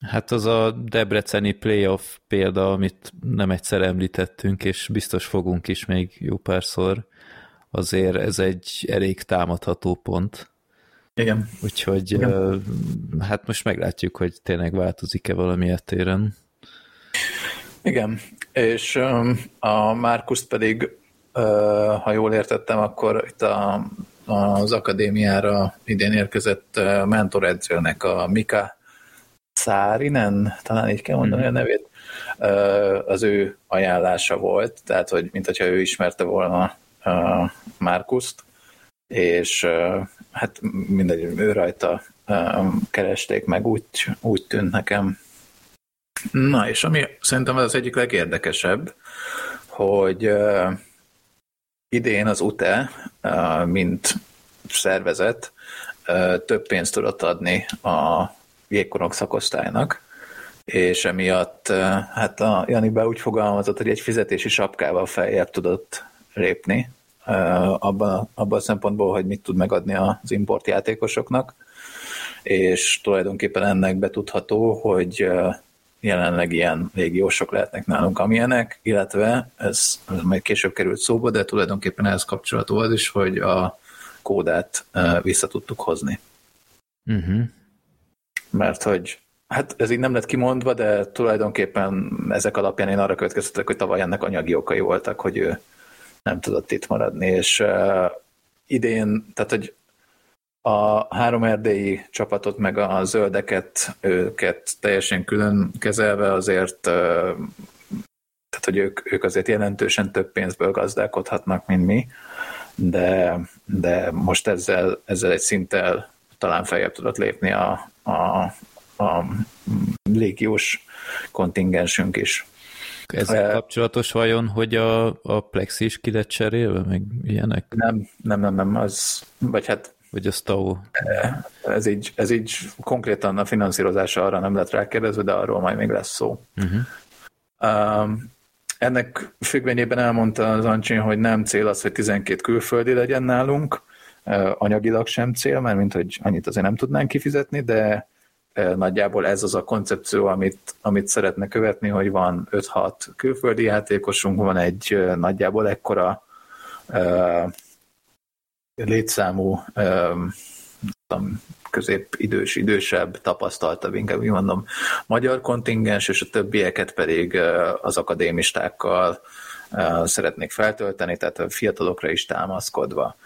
Hát az a debreceni playoff példa, amit nem egyszer említettünk, és biztos fogunk is még jó párszor, azért ez egy elég támadható pont. Igen. Úgyhogy Igen. hát most meglátjuk, hogy tényleg változik-e valami téren. Igen, és a Márkuszt pedig, ha jól értettem, akkor itt a az akadémiára idén érkezett mentoredzőnek, a Mika Szárinen, talán így kell mondani mm. a nevét, az ő ajánlása volt, tehát, hogy mint hogyha ő ismerte volna Márkuszt, és hát mindegy, ő rajta keresték meg, úgy, úgy tűnt nekem. Na, és ami szerintem az egyik legérdekesebb, hogy idén az UTE, mint szervezet, több pénzt tudott adni a jégkorong szakosztálynak, és emiatt hát a Jani be úgy fogalmazott, hogy egy fizetési sapkával feljebb tudott lépni abban, abban a szempontból, hogy mit tud megadni az importjátékosoknak, és tulajdonképpen ennek betudható, hogy jelenleg ilyen légiósok lehetnek nálunk, amilyenek, illetve ez, ez majd később került szóba, de tulajdonképpen ehhez kapcsolatú az is, hogy a kódát vissza tudtuk hozni. Uh-huh. Mert hogy Hát ez így nem lett kimondva, de tulajdonképpen ezek alapján én arra következtetek, hogy tavaly ennek anyagi okai voltak, hogy ő nem tudott itt maradni, és uh, idén, tehát hogy a három erdélyi csapatot, meg a zöldeket, őket teljesen külön kezelve azért, tehát hogy ők, ők azért jelentősen több pénzből gazdálkodhatnak, mint mi, de, de most ezzel, ezzel egy szinttel talán feljebb tudott lépni a, a, a légiós kontingensünk is. Ez kapcsolatos vajon, hogy a, a Plexi is ki lett cserélve, meg ilyenek? Nem, nem, nem, nem, az, vagy hát vagy a STAO? Ez így, ez így konkrétan a finanszírozása arra nem lett rákérdezve, de arról majd még lesz szó. Uh-huh. Um, ennek függvényében elmondta az Ancsin, hogy nem cél az, hogy 12 külföldi legyen nálunk, anyagilag sem cél, mert mint hogy annyit azért nem tudnánk kifizetni, de nagyjából ez az a koncepció, amit, amit szeretne követni, hogy van 5-6 külföldi játékosunk, van egy nagyjából ekkora létszámú uh, középidős, idősebb, tapasztaltabb, inkább úgy mondom, magyar kontingens, és a többieket pedig az akadémistákkal szeretnék feltölteni, tehát a fiatalokra is támaszkodva.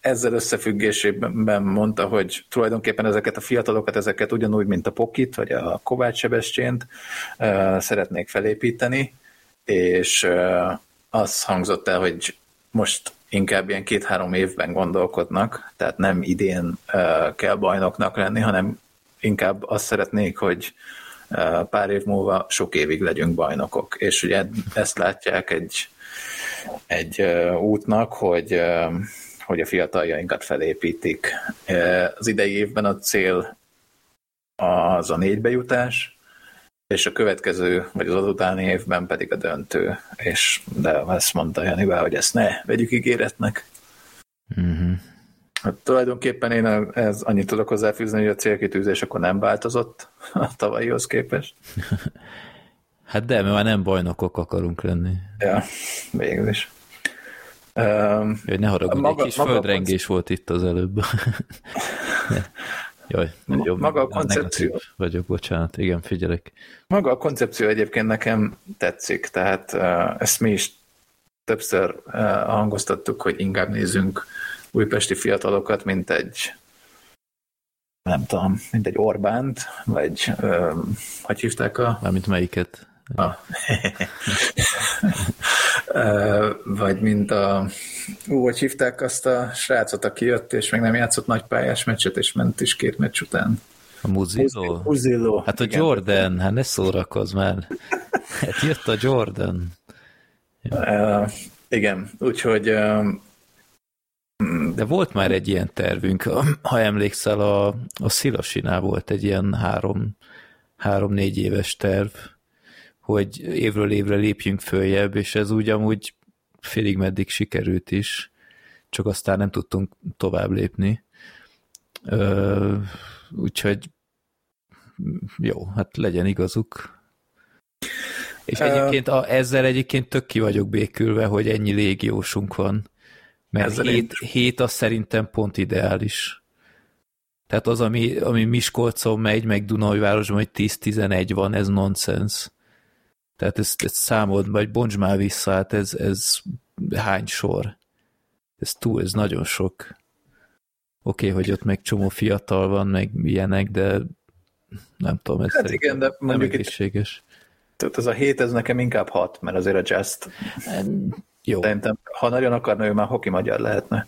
Ezzel összefüggésében mondta, hogy tulajdonképpen ezeket a fiatalokat, ezeket ugyanúgy, mint a Pokit, vagy a Kovács Sebestyént szeretnék felépíteni, és az hangzott el, hogy most inkább ilyen két-három évben gondolkodnak, tehát nem idén kell bajnoknak lenni, hanem inkább azt szeretnék, hogy pár év múlva sok évig legyünk bajnokok. És ugye ezt látják egy, egy útnak, hogy hogy a fiataljainkat felépítik. Az idei évben a cél az a négy bejutás, és a következő, vagy az azutáni évben pedig a döntő. És de ezt mondta Janivel, hogy ezt ne vegyük ígéretnek. Uh-huh. Hát tulajdonképpen én ez annyit tudok hozzáfűzni, hogy a célkitűzés akkor nem változott a tavalyihoz képest. Hát de, mert már nem bajnokok akarunk lenni. Ja, végül is. Um, Jaj, ne haragudj, maga, egy kis maga földrengés konc... volt itt az előbb. Jaj, jobb, maga a koncepció. Vagyok, bocsánat, igen, figyelek. Maga a koncepció egyébként nekem tetszik, tehát ezt mi is többször hangoztattuk, hogy inkább nézzünk újpesti fiatalokat, mint egy nem tudom, mint egy Orbánt, vagy uh, hogy hívták a... Mármint melyiket? Ah. Vagy mint a... Ú, hogy hívták azt a srácot, aki jött, és még nem játszott nagy pályás meccset, és ment is két meccs után. A Muzillo? Muzillo. Hát a igen. Jordan, hát ne szórakozz már. Hát jött a Jordan. Uh, igen, úgyhogy uh, de volt már egy ilyen tervünk, ha emlékszel, a, a Szilasinál volt egy ilyen három, három-négy éves terv, hogy évről évre lépjünk följebb, és ez úgy amúgy félig meddig sikerült is, csak aztán nem tudtunk tovább lépni. Ö, úgyhogy jó, hát legyen igazuk. És egyébként a, ezzel egyébként tök ki vagyok békülve, hogy ennyi légiósunk van. Mert hét, hét az szerintem pont ideális. Tehát az, ami, ami Miskolcon megy, meg Dunajvárosban, hogy 10-11 van, ez nonsens. Tehát ezt, ezt számold, vagy bonts már vissza, hát ez, ez hány sor? Ez túl, ez nagyon sok. Oké, okay, hogy ott meg csomó fiatal van, meg ilyenek, de nem tudom, ez hát igen, de nem egészséges. Tehát ez a hét, ez nekem inkább hat, mert azért a jazz jó. Szerintem, ha nagyon akarna, ő már hoki magyar lehetne.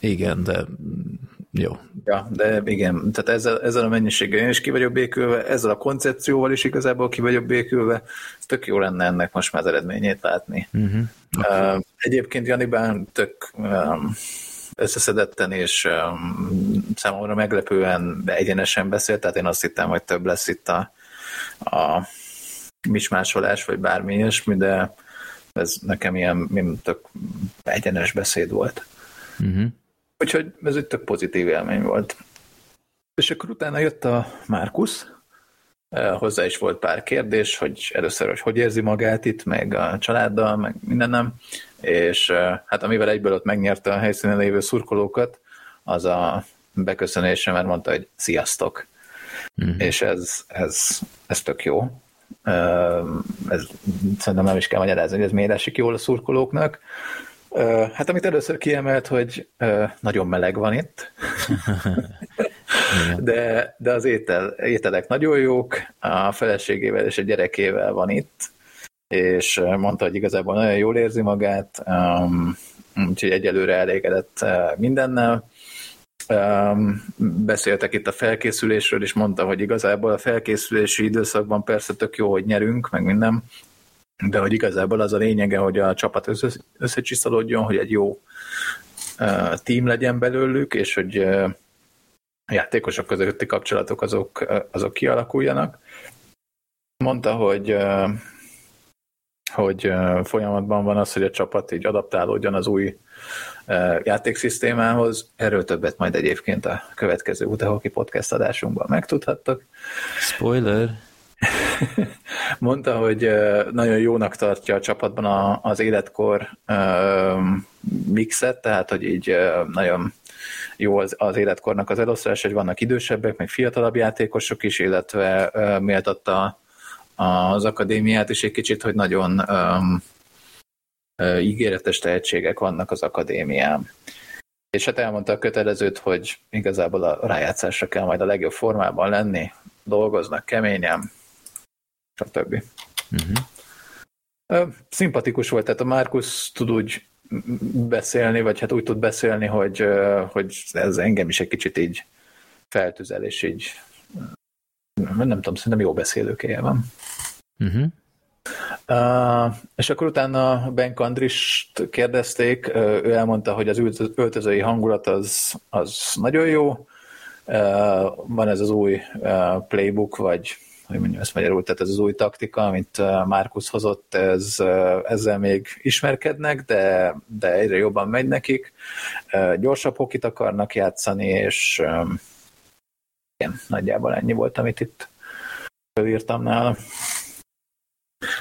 Igen, de jó. Ja, de igen, tehát ezzel, ezzel a mennyiséggel én is ki vagyok békülve, ezzel a koncepcióval is igazából ki vagyok békülve, tök jó lenne ennek most már az eredményét látni. Uh-huh. Uh, egyébként Janibán tök um, összeszedetten és um, számomra meglepően egyenesen beszélt, tehát én azt hittem, hogy több lesz itt a, a mismásolás, vagy bármi ilyesmi, de ez nekem ilyen, ilyen tök egyenes beszéd volt. Uh-huh. Úgyhogy ez egy tök pozitív élmény volt. És akkor utána jött a Márkusz, hozzá is volt pár kérdés, hogy először, hogy hogy érzi magát itt, meg a családdal, meg mindennem, és hát amivel egyből ott megnyerte a helyszínen lévő szurkolókat, az a beköszönése, mert mondta, hogy sziasztok. Mm. És ez, ez, ez tök jó. Ez, szerintem nem is kell magyarázni, hogy ez miért esik jól a szurkolóknak. Hát amit először kiemelt, hogy nagyon meleg van itt, de, de az étel, ételek nagyon jók, a feleségével és a gyerekével van itt, és mondta, hogy igazából nagyon jól érzi magát, úgyhogy egyelőre elégedett mindennel. um, beszéltek itt a felkészülésről, és mondta, hogy igazából a felkészülési időszakban persze tök jó, hogy nyerünk, meg minden, de hogy igazából az a lényege, hogy a csapat összecsiszolódjon, hogy egy jó uh, tím legyen belőlük, és hogy uh, játékosok közötti kapcsolatok azok, uh, azok kialakuljanak. Mondta, hogy uh, hogy folyamatban van az, hogy a csapat így adaptálódjon az új játékszisztémához. Erről többet majd egyébként a következő Utahoki podcast adásunkban megtudhattok. Spoiler! Mondta, hogy nagyon jónak tartja a csapatban az életkor mixet, tehát hogy így nagyon jó az, az életkornak az elosztás, hogy vannak idősebbek, meg fiatalabb játékosok is, illetve méltatta az akadémiát is egy kicsit, hogy nagyon ígéretes tehetségek vannak az akadémián. És hát elmondta a kötelezőt, hogy igazából a rájátszásra kell majd a legjobb formában lenni, dolgoznak keményen, stb. Uh-huh. Szimpatikus volt, tehát a Márkusz tud úgy beszélni, vagy hát úgy tud beszélni, hogy, hogy ez engem is egy kicsit így feltüzel, és így nem tudom, szerintem jó beszélőkéje van. Uh-huh. Uh, és akkor utána Ben Kandrist kérdezték, ő elmondta, hogy az öltözői hangulat az, az nagyon jó, uh, van ez az új uh, playbook, vagy hogy mondjam ezt magyarul, tehát ez az új taktika, amit Márkusz hozott, ez, ezzel még ismerkednek, de, de egyre jobban megy nekik. Gyorsabb hokit akarnak játszani, és um, igen, nagyjából ennyi volt, amit itt felírtam nála.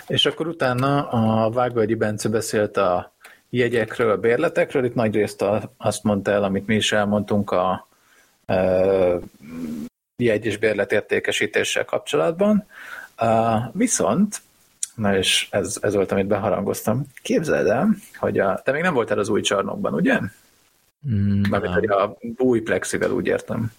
És akkor utána a Vágvölgyi Bence beszélt a jegyekről, a bérletekről, itt nagy részt azt mondta el, amit mi is elmondtunk a e, jegy és bérletértékesítéssel kapcsolatban. Uh, viszont, na és ez, ez volt, amit beharangoztam, képzeld el, hogy a, te még nem voltál az új csarnokban, ugye? Mm, Mármint, hogy a új plexivel úgy értem.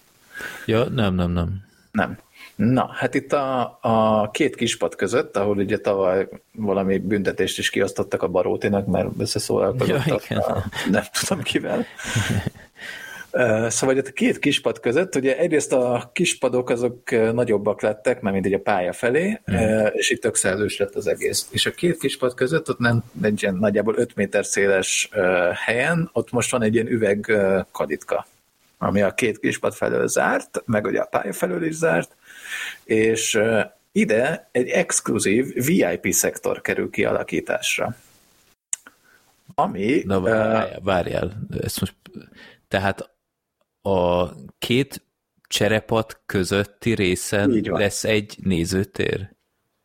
Ja, nem, nem, nem. Nem. Na, hát itt a, a két kispad között, ahol ugye tavaly valami büntetést is kiosztottak a Barótinak, mert összeszólalkozott ja, a, nem tudom kivel. Szóval a két kispad között, ugye egyrészt a kispadok azok nagyobbak lettek, mert mindig a pálya felé, mm. és itt tök lett az egész. És a két kispad között ott nem egy ilyen nagyjából 5 méter széles helyen, ott most van egy ilyen üveg kaditka, ami a két kispad felől zárt, meg ugye a pálya felől is zárt, és ide egy exkluzív VIP szektor kerül kialakításra. Ami... Na, várjál, várjál, ezt most, tehát a két cserepat közötti részen lesz egy nézőtér?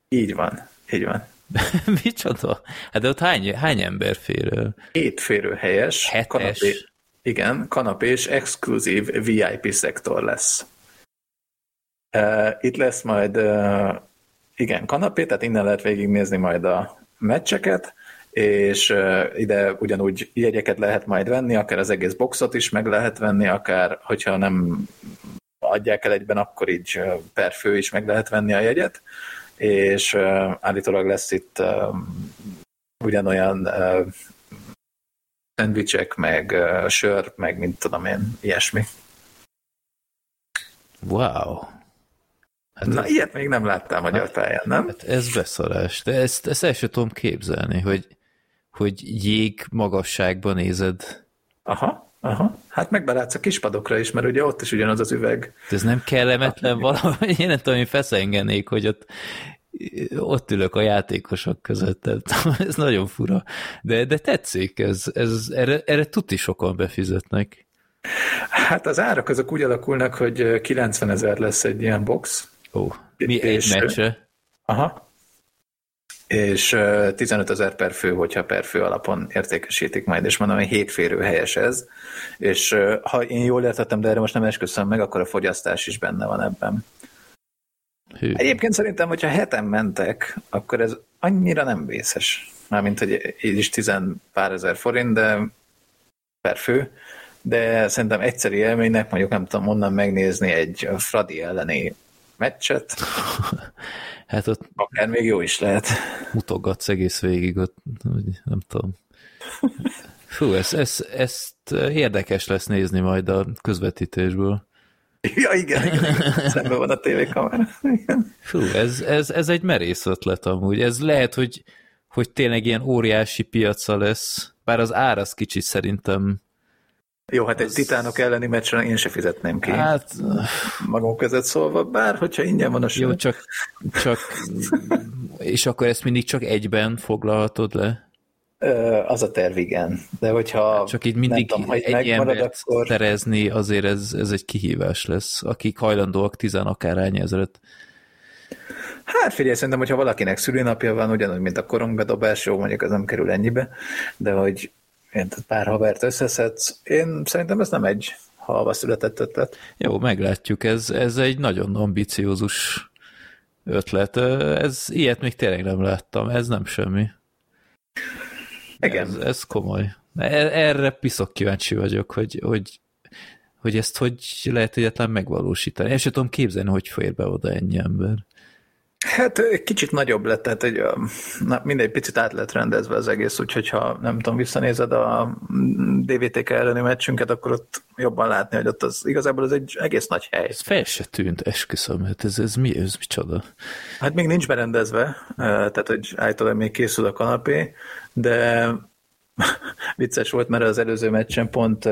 Így van, így van. Micsoda? Hát de ott hány, hány ember fér? Két férőhelyes. Hetes. Kanapé, igen, kanapés, exkluzív VIP szektor lesz. Itt lesz majd, igen, kanapé, tehát innen lehet végignézni majd a meccseket, és ide ugyanúgy jegyeket lehet majd venni, akár az egész boxot is meg lehet venni, akár hogyha nem adják el egyben, akkor így per fő is meg lehet venni a jegyet, és állítólag lesz itt ugyanolyan szendvicsek, meg sör, meg mint tudom én, ilyesmi. Wow. Hát Na, ez, ilyet még nem láttam magyar hát, pályán, nem? Hát ez beszarás, de ezt, ezt el sem tudom képzelni, hogy, hogy jég magasságban nézed. Aha, aha. Hát megbelátsz a kispadokra is, mert ugye ott is ugyanaz az üveg. De ez nem kellemetlen valami, én nem tudom, hogy feszengenék, hogy ott ott ülök a játékosok között, tehát ez nagyon fura. De, de tetszik, ez, ez, erre, erre tuti sokan befizetnek. Hát az árak azok úgy alakulnak, hogy 90 ezer lesz egy ilyen box, Ó, mi és, egy meccse? Aha. És 15 ezer per fő, hogyha per fő alapon értékesítik majd, és mondom, hogy hétférő helyes ez, és ha én jól értettem, de erre most nem esküszöm meg, akkor a fogyasztás is benne van ebben. Hű. Egyébként szerintem, hogyha heten mentek, akkor ez annyira nem vészes. Mármint, hogy így is tizen pár ezer forint, de per fő, de szerintem egyszeri élménynek, mondjuk nem tudom onnan megnézni egy Fradi elleni meccset. hát ott... Akár még jó is lehet. Mutogatsz egész végig ott, hogy nem tudom. Fú, ezt, ezt, ezt érdekes lesz nézni majd a közvetítésből. Ja, igen, igen. Szemben van a tévékamera. Igen. Fú, ez, ez, ez egy merész ötlet amúgy. Ez lehet, hogy, hogy tényleg ilyen óriási piaca lesz, bár az ár az kicsit szerintem jó, hát egy titánok elleni meccsre én se fizetném ki. Hát, magam között szólva, bár hogyha ingyen van a sör. jó, csak, csak és akkor ezt mindig csak egyben foglalhatod le? Az a terv, igen. De hogyha Csak így mindig nem tudom, hogy egy embert akkor... terezni, azért ez, ez egy kihívás lesz, akik hajlandóak tizen akárhány ezeret. Hát figyelj, szerintem, hogyha valakinek szülinapja van, ugyanúgy, mint a korongbedobás, jó, mondjuk az nem kerül ennyibe, de hogy én pár havert összeszedsz, én szerintem ez nem egy halva született ötlet. Jó, meglátjuk, ez, ez egy nagyon ambiciózus ötlet. Ez, ilyet még tényleg nem láttam, ez nem semmi. Igen. Ez, ez komoly. E- Erre piszok kíváncsi vagyok, hogy, hogy, hogy ezt hogy lehet egyáltalán megvalósítani. Én sem tudom képzelni, hogy fér be oda ennyi ember. Hát kicsit nagyobb lett, tehát egy, na, mindegy, picit át lett rendezve az egész, úgyhogy ha nem tudom, visszanézed a DVTK elleni meccsünket, akkor ott jobban látni, hogy ott az igazából az egy egész nagy hely. Ez fel se tűnt, esküszöm, hát ez, ez mi, ez micsoda? Hát még nincs berendezve, tehát hogy állítólag még készül a kanapé, de vicces volt, mert az előző meccsen pont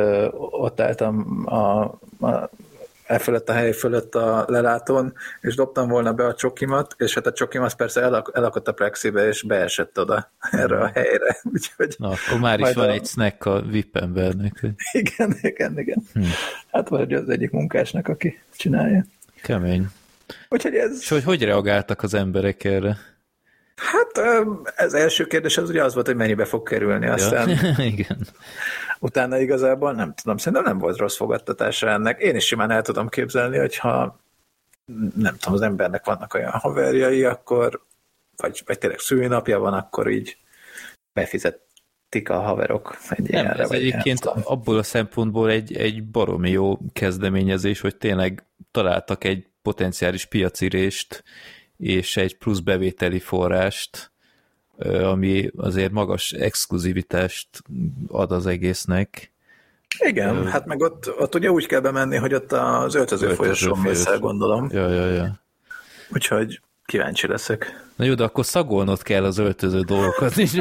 ott álltam a, a e fölött a hely fölött a lelátón, és dobtam volna be a csokimat, és hát a csokim az persze elak, elakadt a plexibe, és beesett oda erre a helyre. Úgyhogy Na, akkor már is van a- egy snack a VIP embernek. igen, igen, igen. Hm. Hát vagy az egyik munkásnak, aki csinálja. Kemény. Úgyhogy ez, És hogy hogy reagáltak az emberek erre? Hát ez első kérdés az ugye az volt, hogy mennyibe fog kerülni, aztán Ja. Igen. utána igazából nem tudom, szerintem nem volt rossz fogadtatása ennek. Én is simán el tudom képzelni, hogyha nem tudom, az embernek vannak olyan haverjai, akkor vagy, vagy tényleg szülinapja van, akkor így befizetik a haverok egy Nem, ilyenre. ez egyébként ilyen. abból a szempontból egy, egy baromi jó kezdeményezés, hogy tényleg találtak egy potenciális piacirést és egy plusz bevételi forrást, ö, ami azért magas exkluzivitást ad az egésznek. Igen, hát meg ott, ott ugye úgy kell bemenni, hogy ott az öltöző folyosón mész el, gondolom. Ja, ja, ja. Úgyhogy kíváncsi leszek. Na jó, de akkor szagolnod kell az öltöző dolgokat is.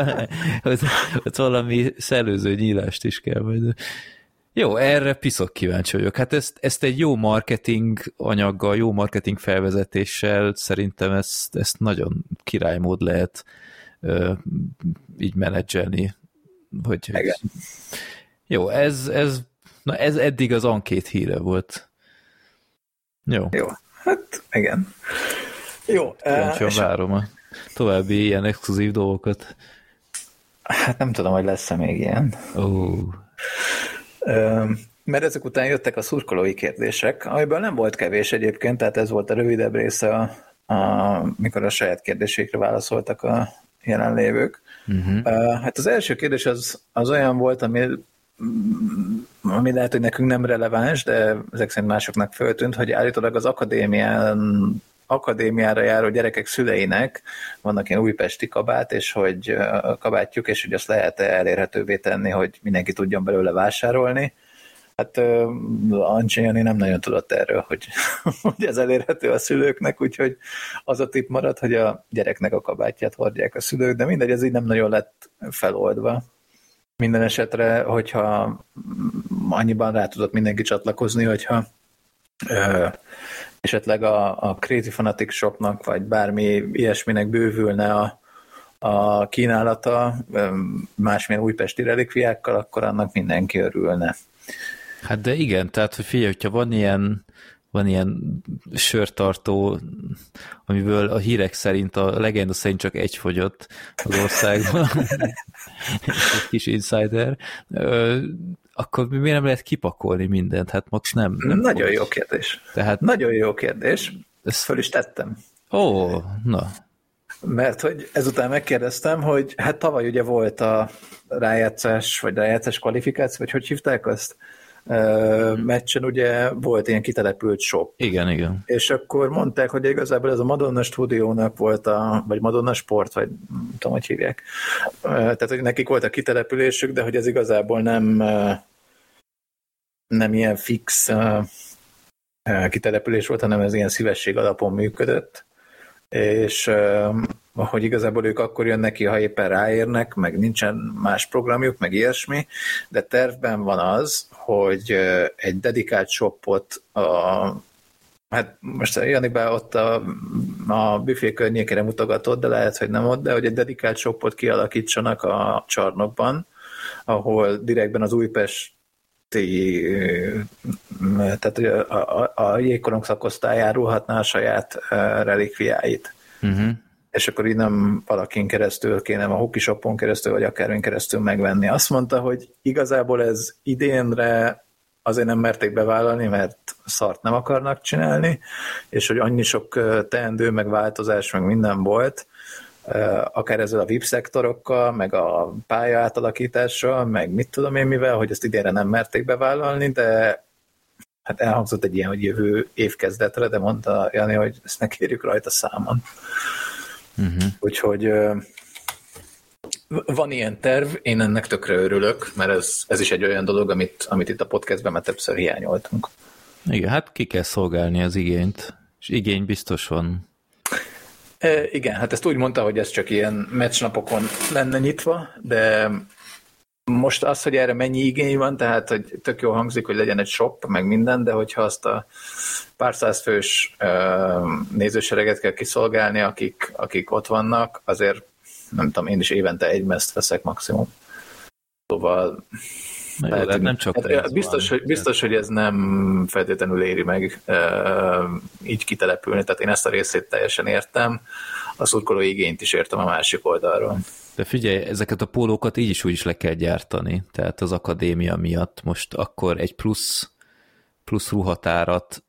hogy, hogy valami szellőző nyílást is kell majd. Jó, erre piszok kíváncsi vagyok. Hát ezt, ezt egy jó marketing anyaggal, jó marketing felvezetéssel szerintem ezt, ezt nagyon királymód lehet ö, így menedzselni. Hogy, hogy... Jó, ez, ez, na ez eddig az ankét híre volt. Jó, Jó, hát igen. Jó, kíváncsian és várom a további ilyen exkluzív dolgokat. hát nem tudom, hogy lesz-e még ilyen. Ó, Ö, Mert ezek után jöttek a szurkolói kérdések, amiből nem volt kevés egyébként, tehát ez volt a rövidebb része, a, a, mikor a saját kérdésékre válaszoltak a jelenlévők. Uh-huh. Hát az első kérdés az, az olyan volt, ami, ami lehet, hogy nekünk nem releváns, de ezek szerint másoknak föltűnt, hogy állítólag az akadémián akadémiára járó gyerekek szüleinek vannak ilyen újpesti kabát, és hogy kabátjuk, és hogy azt lehet elérhetővé tenni, hogy mindenki tudjon belőle vásárolni. Hát Ancsi Jani nem nagyon tudott erről, hogy, hogy ez elérhető a szülőknek, úgyhogy az a tipp marad, hogy a gyereknek a kabátját hordják a szülők, de mindegy, ez így nem nagyon lett feloldva. Minden esetre, hogyha annyiban rá tudott mindenki csatlakozni, hogyha esetleg a, a Crazy Fanatic Shopnak, vagy bármi ilyesminek bővülne a, a kínálata másmilyen újpesti relikviákkal, akkor annak mindenki örülne. Hát de igen, tehát hogy figyelj, hogyha van ilyen, van ilyen sörtartó, amiből a hírek szerint, a legenda szerint csak egy fogyott az országban, egy kis insider, akkor miért nem lehet kipakolni mindent? Hát max nem. nem Nagyon fogsz. jó kérdés. Tehát, Nagyon jó kérdés. Ez- Ezt föl is tettem. ó, na, Mert hogy ezután megkérdeztem, hogy hát tavaly ugye volt a rájátszás, vagy rájátszás kvalifikáció, vagy hogy hívták azt? Meccsen ugye volt ilyen kitelepült shop. Igen, igen. És akkor mondták, hogy igazából ez a Madonna stúdiónak volt a, vagy Madonna Sport, vagy nem tudom, hogy hívják. Tehát, hogy nekik volt a kitelepülésük, de hogy ez igazából nem nem ilyen fix kitelepülés volt, hanem ez ilyen szívesség alapon működött és hogy igazából ők akkor jönnek ki, ha éppen ráérnek, meg nincsen más programjuk, meg ilyesmi, de tervben van az, hogy egy dedikált shopot a Hát most Janibe ott a, a büfé környékére mutogatott, de lehet, hogy nem ott, de hogy egy dedikált shopot kialakítsanak a csarnokban, ahol direktben az Újpest tehát a, a, a jégkorong szakosztály árulhatná a saját relikviáit. Uh-huh. És akkor így nem valakin keresztül kéne, a hokisopon keresztül, vagy akármilyen keresztül megvenni. Azt mondta, hogy igazából ez idénre azért nem merték bevállalni, mert szart nem akarnak csinálni, és hogy annyi sok teendő, meg változás, meg minden volt, akár ezzel a VIP szektorokkal, meg a pálya átalakítással, meg mit tudom én mivel, hogy ezt idénre nem merték bevállalni, de hát elhangzott egy ilyen, hogy jövő évkezdetre, de mondta Jani, hogy ezt ne kérjük rajta számon. Uh-huh. Úgyhogy van ilyen terv, én ennek tökre örülök, mert ez, ez is egy olyan dolog, amit, amit itt a podcastben már többször hiányoltunk. Igen, hát ki kell szolgálni az igényt, és igény biztos van. E, igen, hát ezt úgy mondta, hogy ez csak ilyen meccsnapokon lenne nyitva, de most az, hogy erre mennyi igény van, tehát hogy tök jó hangzik, hogy legyen egy shop, meg minden, de hogyha azt a pár száz fős nézősereget kell kiszolgálni, akik, akik ott vannak, azért nem tudom, én is évente egy meszt veszek maximum. Szóval Na jó, lehet, nem csak hát, biztos, van. hogy, biztos, hogy ez nem feltétlenül éri meg uh, így kitelepülni, tehát én ezt a részét teljesen értem, a szurkoló igényt is értem a másik oldalról. De figyelj, ezeket a pólókat így is úgy is le kell gyártani, tehát az akadémia miatt most akkor egy plusz, plusz ruhatárat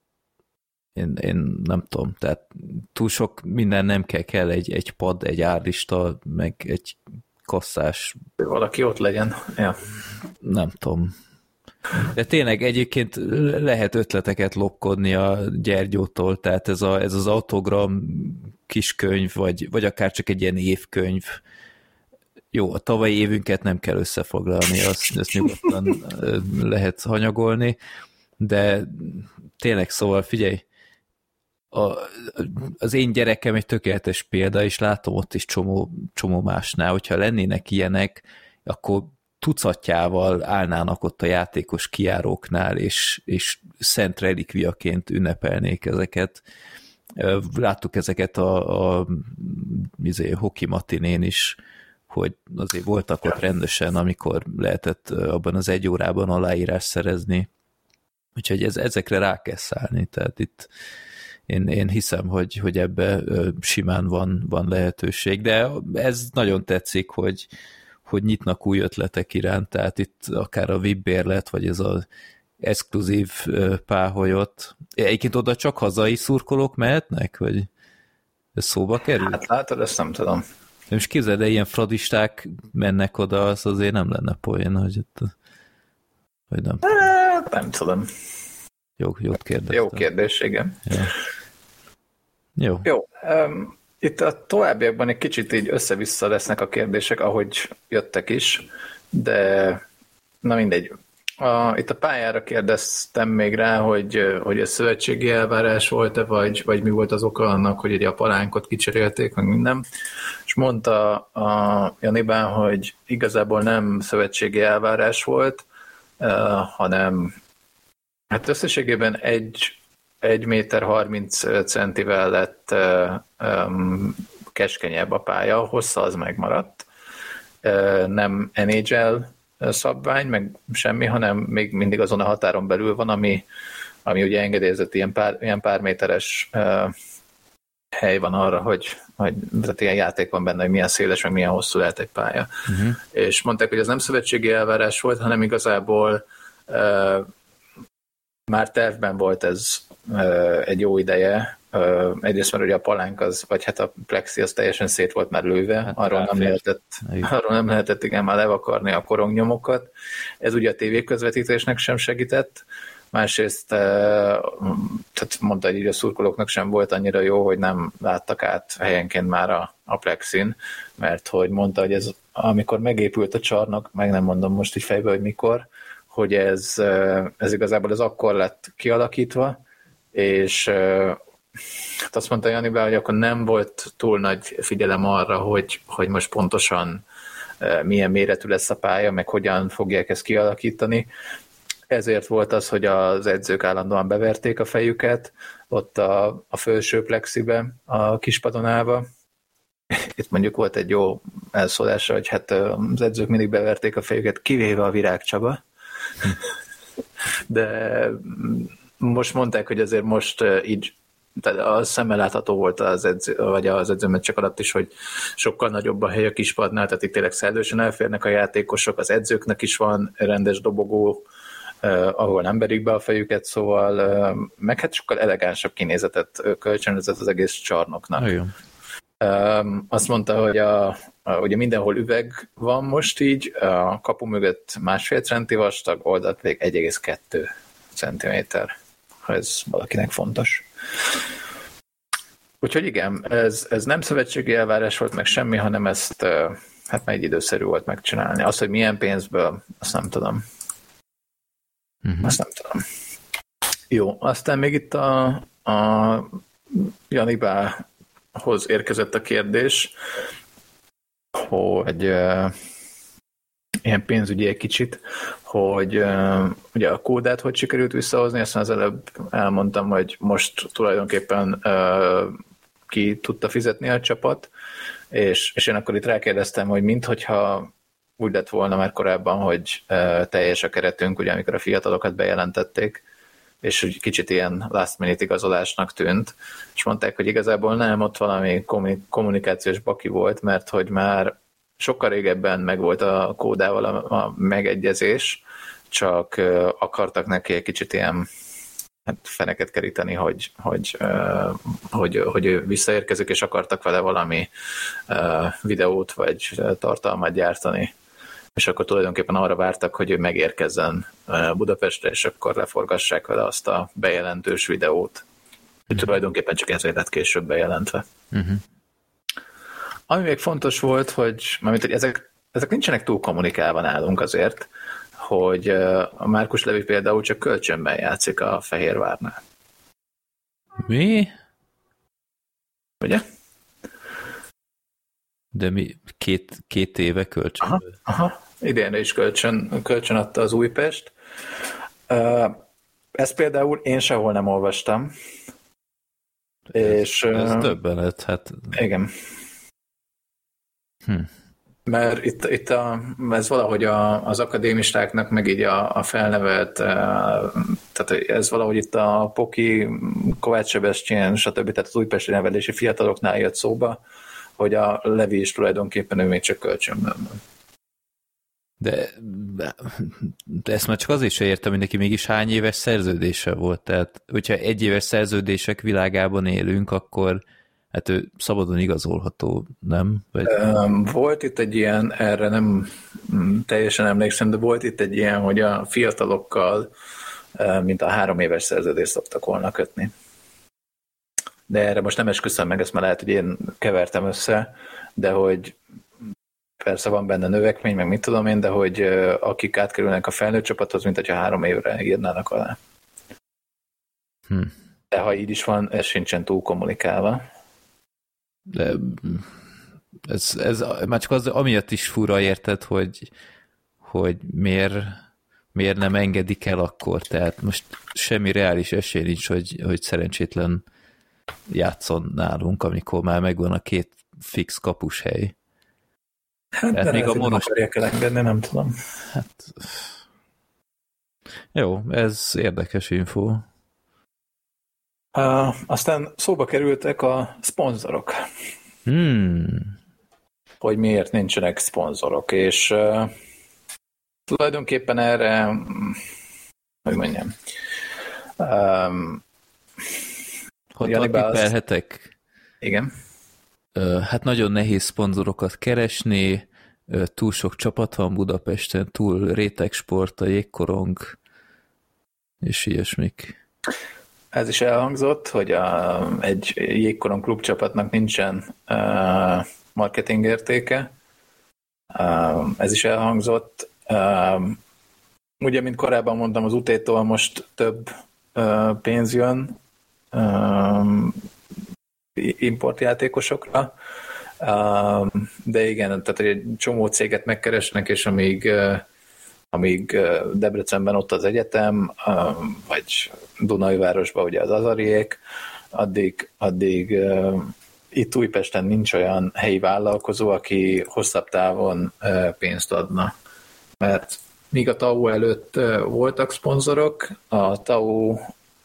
én, én nem tudom, tehát túl sok minden nem kell, kell egy, egy pad, egy árlista, meg egy kasszás. Valaki ott legyen, ja. Nem tudom. De tényleg egyébként lehet ötleteket lopkodni a Gyergyótól, tehát ez, a, ez az autogram kiskönyv, vagy, vagy akár csak egy ilyen évkönyv, jó, a tavalyi évünket nem kell összefoglalni, azt, azt nyugodtan lehet hanyagolni, de tényleg szóval figyelj, a, az én gyerekem egy tökéletes példa, és látom ott is csomó, csomó másnál, hogyha lennének ilyenek, akkor tucatjával állnának ott a játékos kiáróknál, és, és szent relikviaként ünnepelnék ezeket. Láttuk ezeket a, a izé, Hoki Matinén is, hogy azért voltak ott rendesen, amikor lehetett abban az egy órában aláírás szerezni. Úgyhogy ez, ezekre rá kell szállni, tehát itt én, én hiszem, hogy, hogy ebbe simán van, van lehetőség, de ez nagyon tetszik, hogy, hogy nyitnak új ötletek iránt, tehát itt akár a VIP bérlet, vagy ez az exkluzív páholyot. Egyébként oda csak hazai szurkolók mehetnek, vagy ez szóba kerül? Hát látod, ezt nem tudom. De most képzeld, de ilyen fradisták mennek oda, az azért nem lenne poén, hogy itt, hogy nem. Hát, nem tudom. Jó, jót kérdeztem. Jó kérdés, igen. Ja. Jó. Jó. Um, itt a továbbiakban egy kicsit így össze-vissza lesznek a kérdések, ahogy jöttek is, de na mindegy. A, itt a pályára kérdeztem még rá, hogy, hogy ez szövetségi elvárás volt-e, vagy, vagy mi volt az oka annak, hogy egy a palánkot kicserélték, meg minden. És mondta a Janibán, hogy igazából nem szövetségi elvárás volt, hanem hát összességében egy, egy méter 30 centivel lett keskenyebb a pálya, hossza az megmaradt. Nem NHL szabvány, meg semmi, hanem még mindig azon a határon belül van, ami, ami ugye engedélyezett ilyen pár, ilyen pár méteres hely van arra, hogy, hogy tehát ilyen játék van benne, hogy milyen széles, meg milyen hosszú lehet egy pálya. Uh-huh. És mondták, hogy ez nem szövetségi elvárás volt, hanem igazából uh, már tervben volt ez uh, egy jó ideje, egyrészt mert ugye a palánk az, vagy hát a plexi az teljesen szét volt már lőve, hát arról, nem lehetett, arról nem lehetett igen már levakarni a korongnyomokat. Ez ugye a tévéközvetítésnek sem segített, másrészt tehát mondta, hogy így a szurkolóknak sem volt annyira jó, hogy nem láttak át helyenként már a, a plexin, mert hogy mondta, hogy ez amikor megépült a csarnok, meg nem mondom most így fejbe, hogy mikor, hogy ez, ez igazából az akkor lett kialakítva, és hát azt mondta Jani hogy akkor nem volt túl nagy figyelem arra, hogy, hogy most pontosan milyen méretű lesz a pálya, meg hogyan fogják ezt kialakítani. Ezért volt az, hogy az edzők állandóan beverték a fejüket ott a, a felső plexibe, a kispadonába. Itt mondjuk volt egy jó elszólása, hogy hát az edzők mindig beverték a fejüket, kivéve a Virág Csaba. De most mondták, hogy azért most így tehát a szemmel látható volt az edző, vagy az edzőmeccsek alatt is, hogy sokkal nagyobb a hely a kispadnál, tehát itt tényleg szellősen elférnek a játékosok, az edzőknek is van rendes dobogó, ahol nem berik be a fejüket, szóval meg hát sokkal elegánsabb kinézetet kölcsönözött az egész csarnoknak. Igen. Azt mondta, hogy a, ugye mindenhol üveg van most így, a kapu mögött másfél centi vastag, oldalt pedig 1,2 centiméter, ha ez valakinek fontos. Úgyhogy igen, ez, ez nem szövetségi elvárás volt meg semmi, hanem ezt hát már egy időszerű volt megcsinálni. Az, hogy milyen pénzből, azt nem tudom. Uh-huh. Azt nem tudom. Jó, aztán még itt a, a Janibához érkezett a kérdés, hogy uh, ilyen pénzügyi egy kicsit, hogy uh, ugye a kódát hogy sikerült visszahozni, aztán az előbb elmondtam, hogy most tulajdonképpen uh, ki tudta fizetni a csapat, és, és én akkor itt rákérdeztem, hogy minthogyha úgy lett volna már korábban, hogy teljes a keretünk, ugye amikor a fiatalokat bejelentették, és úgy kicsit ilyen last minute igazolásnak tűnt, és mondták, hogy igazából nem, ott valami kommunikációs baki volt, mert hogy már sokkal régebben megvolt a kódával a, a megegyezés, csak akartak neki egy kicsit ilyen hát feneket keríteni, hogy, hogy, hogy, hogy visszaérkezik, és akartak vele valami videót vagy tartalmat gyártani. És akkor tulajdonképpen arra vártak, hogy ő megérkezzen Budapestre, és akkor leforgassák vele azt a bejelentős videót. Uh-huh. Tulajdonképpen csak ezért lett később bejelentve. Uh-huh. Ami még fontos volt, hogy, mert hogy ezek, ezek nincsenek túl kommunikálva nálunk azért, hogy a Márkus Levi például csak kölcsönben játszik a Fehérvárnál. Mi? Ugye? De mi két, két éve kölcsön? Aha, aha. Idénre is kölcsön, kölcsön adta az Újpest. Ezt például én sehol nem olvastam. Ez, és, ez döbbenet, hát... Igen. Hm. Mert itt, itt a, ez valahogy a, az akadémistáknak, meg így a, a felnevelt, e, tehát ez valahogy itt a Poki, Kovács Sebestyén, stb. tehát az újpesti nevelési fiataloknál jött szóba, hogy a Levi is tulajdonképpen ő még csak kölcsönben van. De, de ezt már csak azért sem értem, hogy neki mégis hány éves szerződése volt. Tehát, hogyha egy éves szerződések világában élünk, akkor Hát ő szabadon igazolható, nem? Vagy... Volt itt egy ilyen, erre nem mm, teljesen emlékszem, de volt itt egy ilyen, hogy a fiatalokkal mint a három éves szerződést szoktak volna kötni. De erre most nem esküszöm meg, ezt már lehet, hogy én kevertem össze, de hogy persze van benne növekmény, meg mit tudom én, de hogy akik átkerülnek a felnőtt csapathoz, mint hogyha három évre írnának alá. Hm. De ha így is van, ez sincsen túl kommunikálva. De ez, ez már csak az amiatt is fura érted, hogy, hogy miért, miért nem engedik el akkor. Tehát most semmi reális esély nincs, hogy, hogy szerencsétlen játszon nálunk, amikor már megvan a két fix kapus hely. Hát, Tehát még a monos... akarják elengedni, nem tudom. Hát... Jó, ez érdekes info. Uh, aztán szóba kerültek a szponzorok. Hmm. Hogy miért nincsenek szponzorok, és uh, tulajdonképpen erre, hogy mondjam, um, Ha tippelhetek? Igen. Hát nagyon nehéz szponzorokat keresni, túl sok csapat van Budapesten, túl rétegsport, a jégkorong, és ilyesmik. Ez is elhangzott, hogy a, egy jégkorong klubcsapatnak nincsen uh, marketing értéke. Uh, ez is elhangzott. Uh, ugye, mint korábban mondtam, az UT-tól most több uh, pénz jön importjátékosokra, uh, de igen, tehát egy csomó céget megkeresnek, és amíg uh, amíg Debrecenben ott az egyetem, vagy Dunajvárosban ugye az Azariék, addig, addig itt Újpesten nincs olyan helyi vállalkozó, aki hosszabb távon pénzt adna. Mert míg a TAU előtt voltak szponzorok, a TAU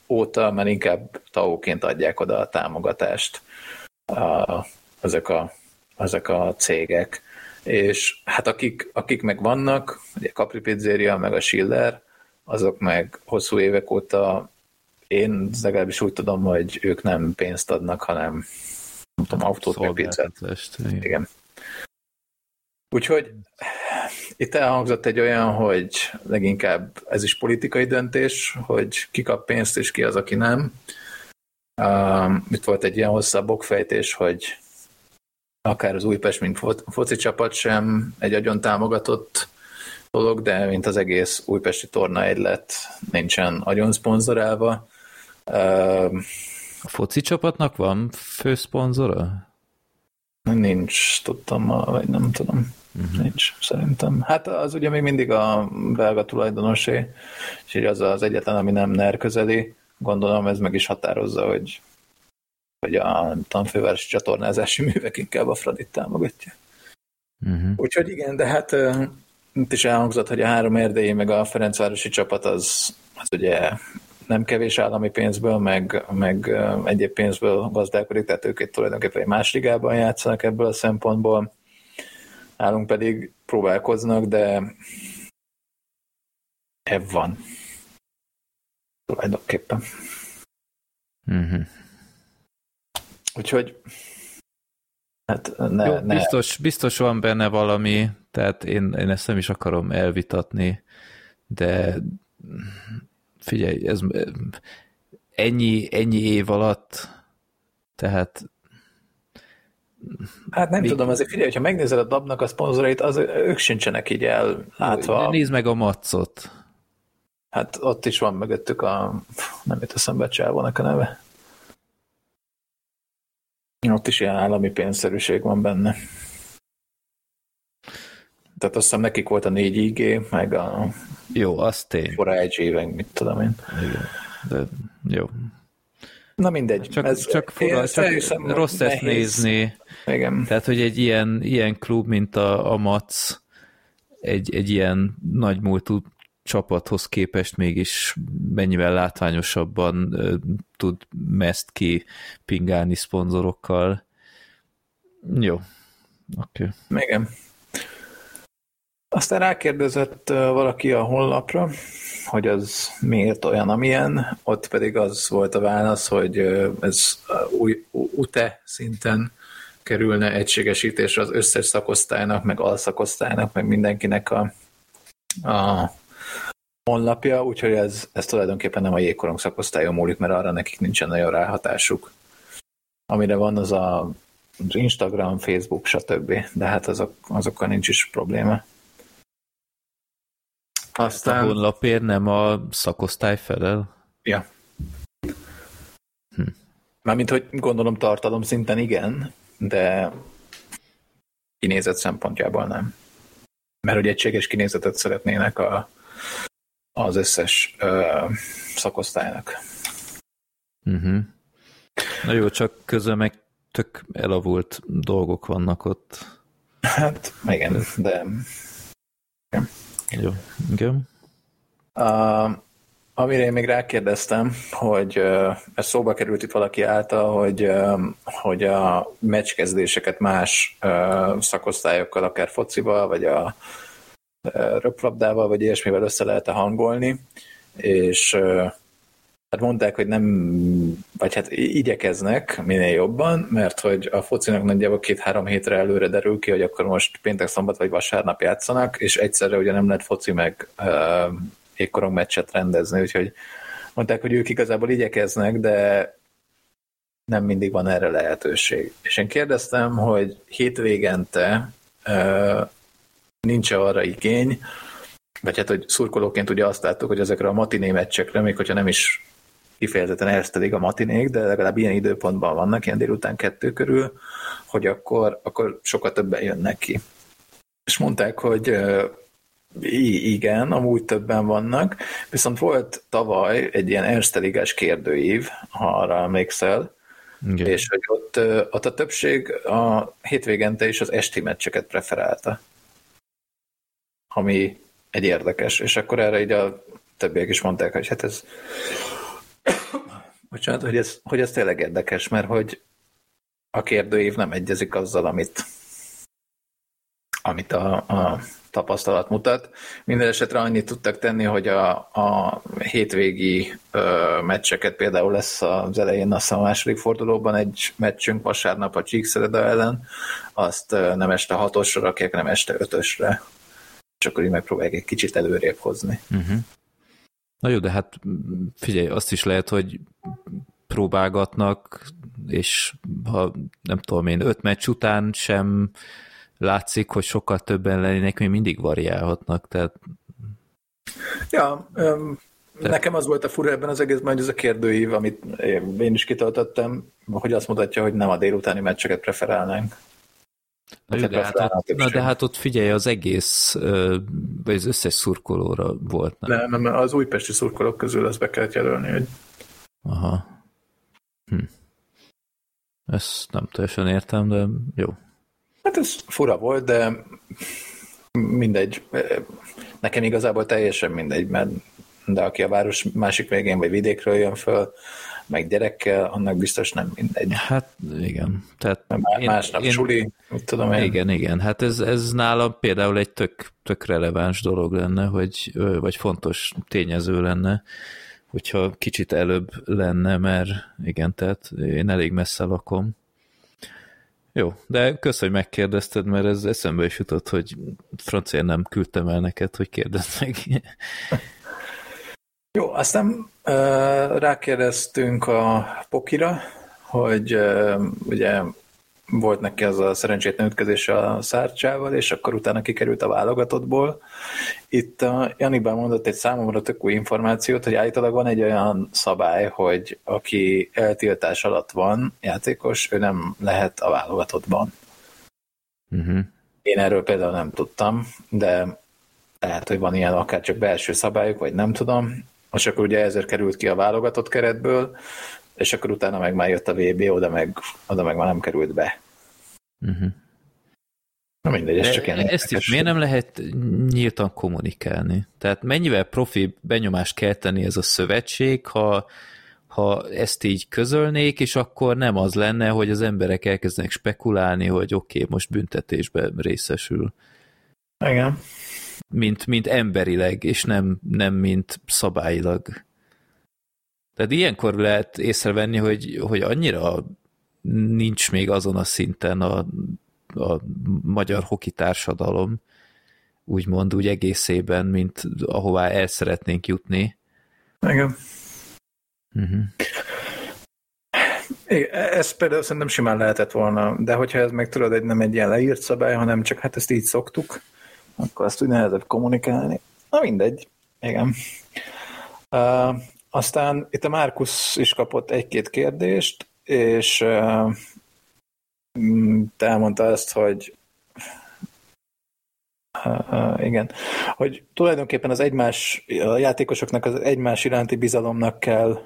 óta már inkább TAU-ként adják oda a támogatást a, ezek, a, ezek a cégek és hát akik, akik meg vannak, ugye Capri Pizzeria, meg a Schiller, azok meg hosszú évek óta én legalábbis úgy tudom, hogy ők nem pénzt adnak, hanem nem tudom, autót, meg pizzát. Igen. Úgyhogy itt elhangzott egy olyan, hogy leginkább ez is politikai döntés, hogy ki kap pénzt, és ki az, aki nem. Uh, itt volt egy ilyen hosszabb okfejtés, hogy akár az Újpest, mint foci csapat sem egy agyon támogatott dolog, de mint az egész újpesti torna egylet nincsen agyon szponzorálva. A foci csapatnak van főszponzora? Nincs, tudtam vagy nem tudom. Uh-huh. Nincs, szerintem. Hát az ugye még mindig a belga tulajdonosé, és az az egyetlen, ami nem NER közeli. Gondolom ez meg is határozza, hogy hogy a tanfővárosi csatornázási művek inkább a Fradit támogatja. Uh-huh. Úgyhogy igen, de hát itt is elhangzott, hogy a három erdélyi meg a Ferencvárosi csapat az, az ugye nem kevés állami pénzből, meg, meg egyéb pénzből gazdálkodik, tehát ők itt tulajdonképpen egy más ligában játszanak ebből a szempontból. Nálunk pedig próbálkoznak, de ebb van. Tulajdonképpen. Uh-huh. Úgyhogy hát ne, Jó, ne. Biztos, biztos van benne valami, tehát én, én ezt nem is akarom elvitatni, de figyelj, ez ennyi, ennyi év alatt, tehát Hát nem mi... tudom, azért figyelj, ha megnézed a dabnak a szponzorait, az, ők sincsenek így ellátva. De nézd meg a macot. Hát ott is van mögöttük a, nem jut eszembe a neve. Ott is ilyen állami pénzszerűség van benne. Tehát azt hiszem nekik volt a 4 IG, meg a jó, az tény. Fora egy éven, mit tudom én. Igen, de jó. Na mindegy. Csak, ez, csak, fura, csak rossz nehéz. ezt nézni. Igen. Tehát, hogy egy ilyen, ilyen klub, mint a, a MAC, egy, egy ilyen nagy múltú csapathoz képest mégis mennyivel látványosabban tud meszt ki pingálni szponzorokkal. Jó. Oké. Okay. Igen. Aztán rákérdezett valaki a honlapra, hogy az miért olyan, amilyen, ott pedig az volt a válasz, hogy ez új UTE szinten kerülne egységesítésre az összes szakosztálynak, meg alszakosztálynak, meg mindenkinek a, a honlapja, úgyhogy ez, ez tulajdonképpen nem a jégkorong szakosztályon múlik, mert arra nekik nincsen nagyon ráhatásuk. Amire van az a az Instagram, Facebook, stb. De hát azok, azokkal nincs is probléma. Aztán... A honlapért nem a szakosztály felel? Ja. Hm. Mármint, hogy gondolom tartalom szinten igen, de kinézet szempontjából nem. Mert hogy egységes kinézetet szeretnének a, az összes ö, szakosztálynak. Uh-huh. Na jó, csak közben meg tök elavult dolgok vannak ott. Hát, igen, de... Igen. Jó, igen. Uh, amire én még rákérdeztem, hogy uh, ez szóba került itt valaki által, hogy, uh, hogy a meccskezdéseket más uh, szakosztályokkal, akár focival, vagy a röplabdával, vagy ilyesmivel össze lehet hangolni, és Hát mondták, hogy nem, vagy hát igyekeznek minél jobban, mert hogy a focinak nagyjából két-három hétre előre derül ki, hogy akkor most péntek, szombat vagy vasárnap játszanak, és egyszerre ugye nem lehet foci meg uh, égkorong meccset rendezni, úgyhogy mondták, hogy ők igazából igyekeznek, de nem mindig van erre lehetőség. És én kérdeztem, hogy hétvégente uh, nincs arra igény, vagy hát, hogy szurkolóként ugye azt láttuk, hogy ezekre a matiné meccsekre, még hogyha nem is kifejezetten ersztelik a matinék, de legalább ilyen időpontban vannak, ilyen délután kettő körül, hogy akkor, akkor sokkal többen jönnek ki. És mondták, hogy igen, amúgy többen vannak, viszont volt tavaly egy ilyen erszteligás kérdőív, ha arra emlékszel, igen. és hogy ott, ott a többség a hétvégente is az esti meccseket preferálta. Ami egy érdekes, és akkor erre így a többiek is mondták, hogy hát ez bocsánat, hogy ez, hogy ez tényleg érdekes, mert hogy a kérdőív nem egyezik azzal, amit, amit a, a tapasztalat mutat. Minden esetre annyit tudtak tenni, hogy a, a hétvégi ö, meccseket például lesz az elején a második fordulóban egy meccsünk vasárnap a Csíkszereda ellen, azt ö, nem este hatosra rakják, nem este ötösre. És akkor így megpróbálják egy kicsit előrébb hozni. Uh-huh. Na jó, de hát figyelj, azt is lehet, hogy próbálgatnak, és ha nem tudom én, öt meccs után sem látszik, hogy sokkal többen lennének, még mindig variálhatnak, tehát... Ja, um, de... nekem az volt a fura ebben az egészben, hogy ez a kérdőív, amit én is kitöltöttem, hogy azt mutatja, hogy nem a délutáni meccseket preferálnánk. Na, jó, de, hát ott, na de hát ott figyelj, az egész, vagy az összes szurkolóra volt, nem? Nem, nem, az újpesti szurkolók közül ezt be kellett jelölni, hogy... Aha. Hm. Ezt nem teljesen értem, de jó. Hát ez fura volt, de mindegy. Nekem igazából teljesen mindegy, mert de aki a város másik végén vagy vidékről jön föl, meg gyerekkel, annak biztos nem mindegy. Hát igen. Tehát Má, másnap én, suli, mit tudom én. Igen, igen. Hát ez, ez nálam például egy tök, tök releváns dolog lenne, hogy, vagy fontos tényező lenne, hogyha kicsit előbb lenne, mert igen, tehát én elég messze lakom. Jó, de kösz, hogy megkérdezted, mert ez eszembe is jutott, hogy francia nem küldtem el neked, hogy kérdezd meg. Jó, aztán rákérdeztünk a Pokira, hogy ugye volt neki az a szerencsétlen ütközés a Szárcsával, és akkor utána kikerült a válogatottból. Itt a Janibán mondott egy számomra tök új információt, hogy állítólag van egy olyan szabály, hogy aki eltiltás alatt van játékos, ő nem lehet a válogatottban. Uh-huh. Én erről például nem tudtam, de lehet, hogy van ilyen akár csak belső szabályok, vagy nem tudom és akkor ugye ezért került ki a válogatott keretből, és akkor utána meg már jött a VB, oda meg, oda meg már nem került be. Uh-huh. Na mindegy, ez csak ilyen Ezt is miért nem lehet nyíltan kommunikálni? Tehát mennyivel profi benyomást kell tenni ez a szövetség, ha, ha ezt így közölnék, és akkor nem az lenne, hogy az emberek elkezdenek spekulálni, hogy oké, okay, most büntetésben részesül. Igen mint, mint emberileg, és nem, nem mint szabályilag. Tehát ilyenkor lehet észrevenni, hogy, hogy annyira nincs még azon a szinten a, a magyar hoki társadalom, úgymond úgy egészében, mint ahová el szeretnénk jutni. Igen. Uh-huh. Igen, ez például szerintem simán lehetett volna, de hogyha ez meg tudod, egy nem egy ilyen leírt szabály, hanem csak hát ezt így szoktuk, akkor azt úgy nehezebb kommunikálni. Na mindegy, igen. Uh, aztán itt a Márkusz is kapott egy-két kérdést, és uh, elmondta ezt, hogy Uh, igen. Hogy tulajdonképpen az egymás, a játékosoknak az egymás iránti bizalomnak kell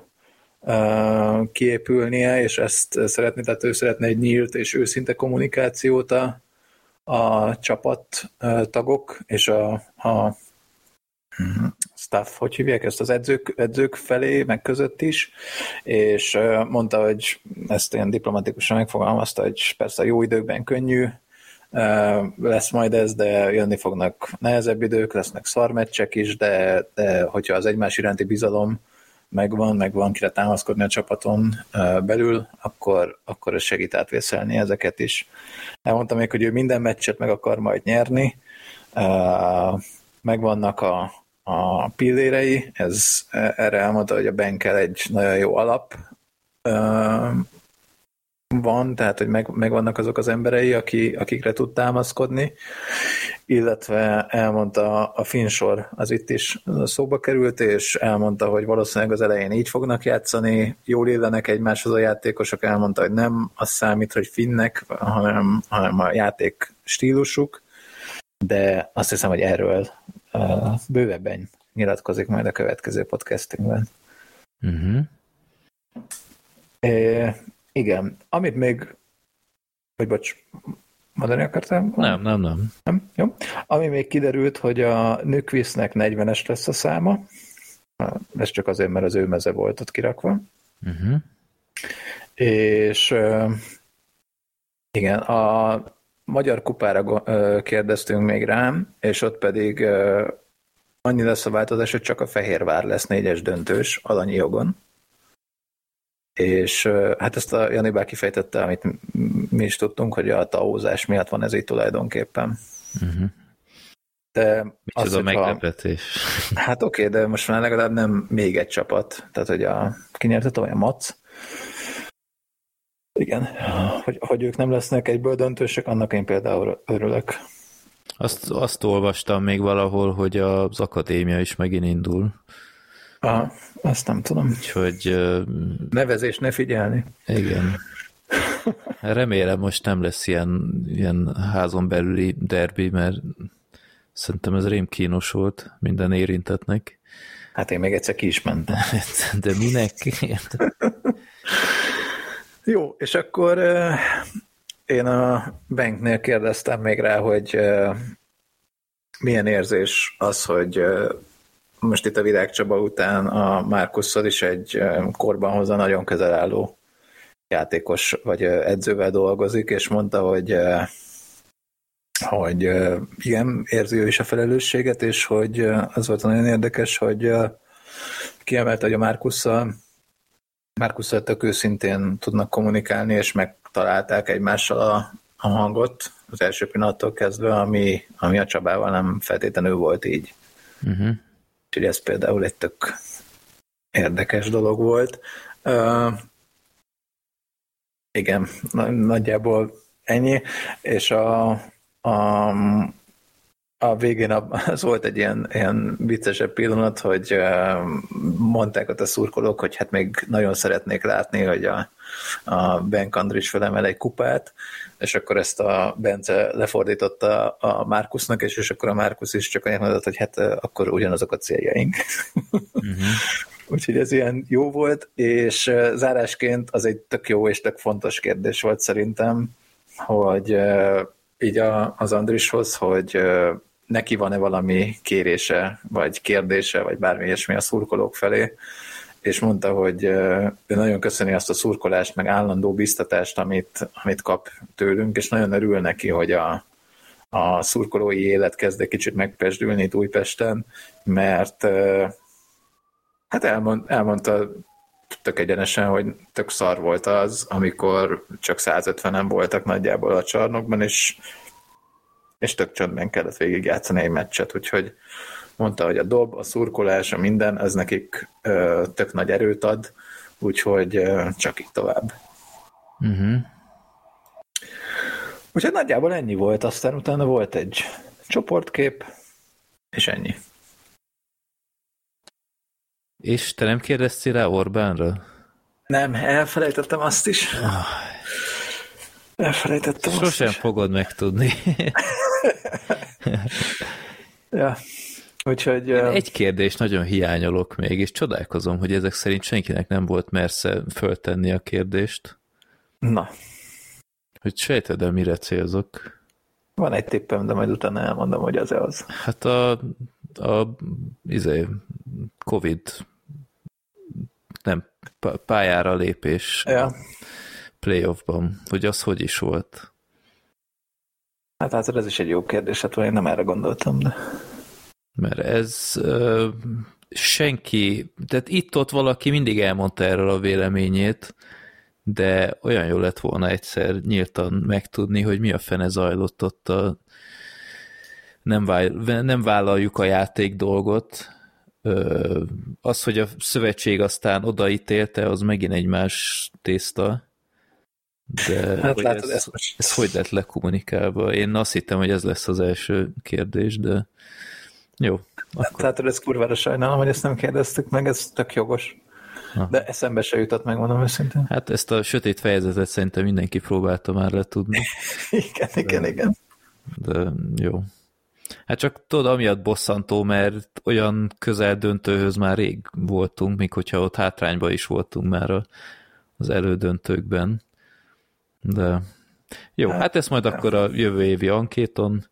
uh, kiépülnie, és ezt szeretné, tehát ő szeretne egy nyílt és őszinte kommunikációt a, a csapat tagok és a, a staff, hogy hívják ezt az edzők, edzők felé, meg között is, és mondta, hogy ezt ilyen diplomatikusan megfogalmazta, hogy persze jó időkben könnyű, lesz majd ez, de jönni fognak nehezebb idők, lesznek szarmeccsek is, de, de hogyha az egymás iránti bizalom megvan, meg van kire támaszkodni a csapaton belül, akkor, akkor ez segít átvészelni ezeket is. Elmondtam még, hogy ő minden meccset meg akar majd nyerni, megvannak a, a pillérei, ez erre elmondta, hogy a Benkel egy nagyon jó alap van, tehát hogy meg, megvannak azok az emberei, aki, akikre tud támaszkodni, illetve elmondta a Finsor, az itt is szóba került, és elmondta, hogy valószínűleg az elején így fognak játszani, jól illenek egymáshoz a játékosok, elmondta, hogy nem az számít, hogy finnek, hanem, hanem a játék stílusuk, de azt hiszem, hogy erről uh, bővebben nyilatkozik majd a következő podcastingben. Uh-huh. É, igen, amit még, vagy bocs, mondani akartál? Nem, nem, nem. Nem? Jó. Ami még kiderült, hogy a Nükvisznek 40-es lesz a száma, ez csak azért, mert az ő meze volt ott kirakva. Uh-huh. És igen, a magyar kupára kérdeztünk még rám, és ott pedig annyi lesz a változás, hogy csak a Fehérvár lesz négyes döntős alanyi jogon. És hát ezt a Janibá kifejtette, amit mi is tudtunk, hogy a taózás miatt van ez így tulajdonképpen. Uh-huh. De az, a meglepetés. Hát oké, okay, de most már legalább nem még egy csapat. Tehát, hogy a, ki nyerte a Mac? Igen. Hogy, hogy ők nem lesznek egyből döntősek, annak én például örülök. Azt, azt olvastam még valahol, hogy az akadémia is megint indul. Aha, ezt nem tudom. Úgyhogy... Nevezés ne figyelni. Igen. Remélem most nem lesz ilyen, ilyen házon belüli derbi, mert szerintem ez rém kínos volt minden érintetnek. Hát én még egyszer ki is mentem. De minek? Jó, és akkor én a banknél kérdeztem még rá, hogy milyen érzés az, hogy most itt a Virágcsaba után a Márkusszal is egy korban hozzá nagyon közel álló játékos vagy edzővel dolgozik, és mondta, hogy hogy igen, érzi ő is a felelősséget, és hogy az volt nagyon érdekes, hogy kiemelte, hogy a Márkusszal Márkusszal tök őszintén tudnak kommunikálni, és megtalálták egymással a, a hangot az első pillanattól kezdve, ami, ami a Csabával nem feltétlenül volt így. Uh-huh. Úgyhogy ez például egy tök érdekes dolog volt. Uh, igen, nagyjából ennyi, és a, a, a végén az volt egy ilyen, ilyen viccesebb pillanat, hogy mondták ott a szurkolók, hogy hát még nagyon szeretnék látni, hogy a, a Ben Kandris felemel egy kupát, és akkor ezt a Bence lefordította a Márkusznak, és, és akkor a Márkusz is csak annyit mondott, hogy hát akkor ugyanazok a céljaink. Uh-huh. Úgyhogy ez ilyen jó volt, és zárásként az egy tök jó és tök fontos kérdés volt szerintem, hogy így a, az Andrishoz, hogy neki van-e valami kérése, vagy kérdése, vagy bármi ilyesmi a szurkolók felé, és mondta, hogy ő nagyon köszöni azt a szurkolást, meg állandó biztatást, amit, amit kap tőlünk, és nagyon örül neki, hogy a, a szurkolói élet kezd egy kicsit megpesdülni itt Újpesten, mert hát elmond, elmondta tök egyenesen, hogy tök szar volt az, amikor csak 150-en voltak nagyjából a csarnokban, és, és tök csöndben kellett végigjátszani egy meccset, úgyhogy mondta, hogy a dob, a szurkolás, a minden, ez nekik ö, tök nagy erőt ad, úgyhogy ö, csak így tovább. Uh-huh. Úgyhogy nagyjából ennyi volt, aztán utána volt egy csoportkép, és ennyi. És te nem kérdeztél rá Orbánra? Nem, elfelejtettem azt is. Oh. Elfelejtettem Sosem azt is. fogod megtudni. ja. Úgyhogy... Én egy kérdést nagyon hiányolok még, és csodálkozom, hogy ezek szerint senkinek nem volt mersze föltenni a kérdést. Na. Hogy sejted el, mire célzok? Van egy tippem, de majd utána elmondom, hogy az-e az. Hát a, a izé, Covid nem, pályára lépés ja. playoffban, hogy az hogy is volt? Hát hát ez is egy jó kérdés, hát én nem erre gondoltam, de... Mert ez uh, senki, tehát itt-ott valaki mindig elmondta erről a véleményét, de olyan jó lett volna egyszer nyíltan megtudni, hogy mi a fene zajlott ott a nem, váll, nem vállaljuk a játék dolgot. Az, hogy a szövetség aztán odaítélte, az megint egy más tészta. De hát hogy látod, ez, ez, ez hogy lett lekommunikálva? Én azt hittem, hogy ez lesz az első kérdés, de jó. Akkor... Tehát ez kurvára sajnálom, hogy ezt nem kérdeztük meg, ez tök jogos. Aha. De eszembe se jutott, megmondom őszintén. Hát ezt a sötét fejezetet szerintem mindenki próbálta már letudni. igen, de, igen, igen. De jó. Hát csak tudod, amiatt bosszantó, mert olyan közel döntőhöz már rég voltunk, még hogyha ott hátrányban is voltunk már az elődöntőkben. De jó, hát, hát ezt majd ja. akkor a jövő évi ankéton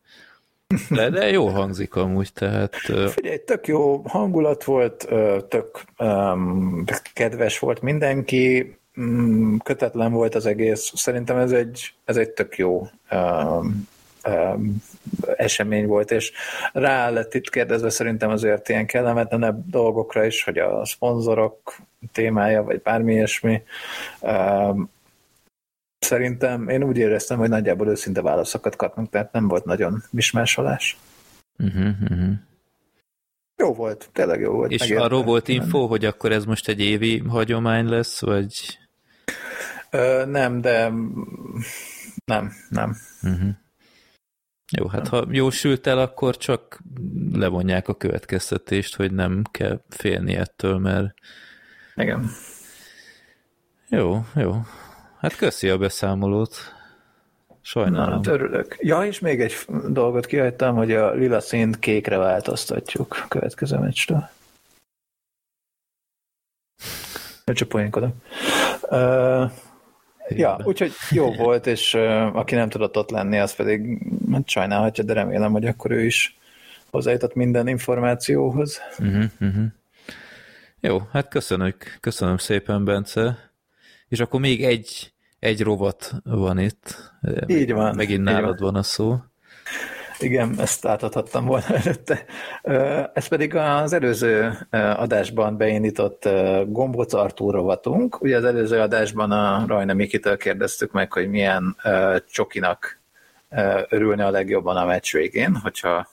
de, de jó hangzik amúgy, tehát... Figyelj, tök jó hangulat volt, tök um, kedves volt mindenki, um, kötetlen volt az egész. Szerintem ez egy, ez egy tök jó um, um, esemény volt, és rá lett itt kérdezve szerintem azért ilyen kellemetlenebb dolgokra is, hogy a szponzorok témája, vagy bármi ilyesmi. Um, Szerintem én úgy éreztem, hogy nagyjából őszinte válaszokat kapunk, tehát nem volt nagyon mismásolás. Uh-huh, uh-huh. Jó volt, tényleg jó volt. És megértem. arról volt info, hogy akkor ez most egy évi hagyomány lesz, vagy... Ö, nem, de nem, nem. Uh-huh. Jó, hát ha jósült el, akkor csak levonják a következtetést, hogy nem kell félni ettől, mert... Igen. Jó, jó. Hát köszi a beszámolót. Sajnálom. Hát örülök. Ja, és még egy dolgot kihagytam, hogy a lila színt kékre változtatjuk következő meccstől. Csak poénkodom. Uh, ja, úgyhogy jó volt, és uh, aki nem tudott ott lenni, az pedig hát sajnálhatja, de remélem, hogy akkor ő is hozzájutott minden információhoz. Uh-huh, uh-huh. Jó, hát köszönök, köszönöm szépen, Bence. És akkor még egy, egy rovat van itt. Így van. Megint nálad van. van a szó. Igen, ezt átadhattam volna előtte. Ez pedig az előző adásban beindított Gomboc Artúr rovatunk. Ugye az előző adásban a Rajna Mikitől kérdeztük meg, hogy milyen csokinak örülne a legjobban a meccs végén, hogyha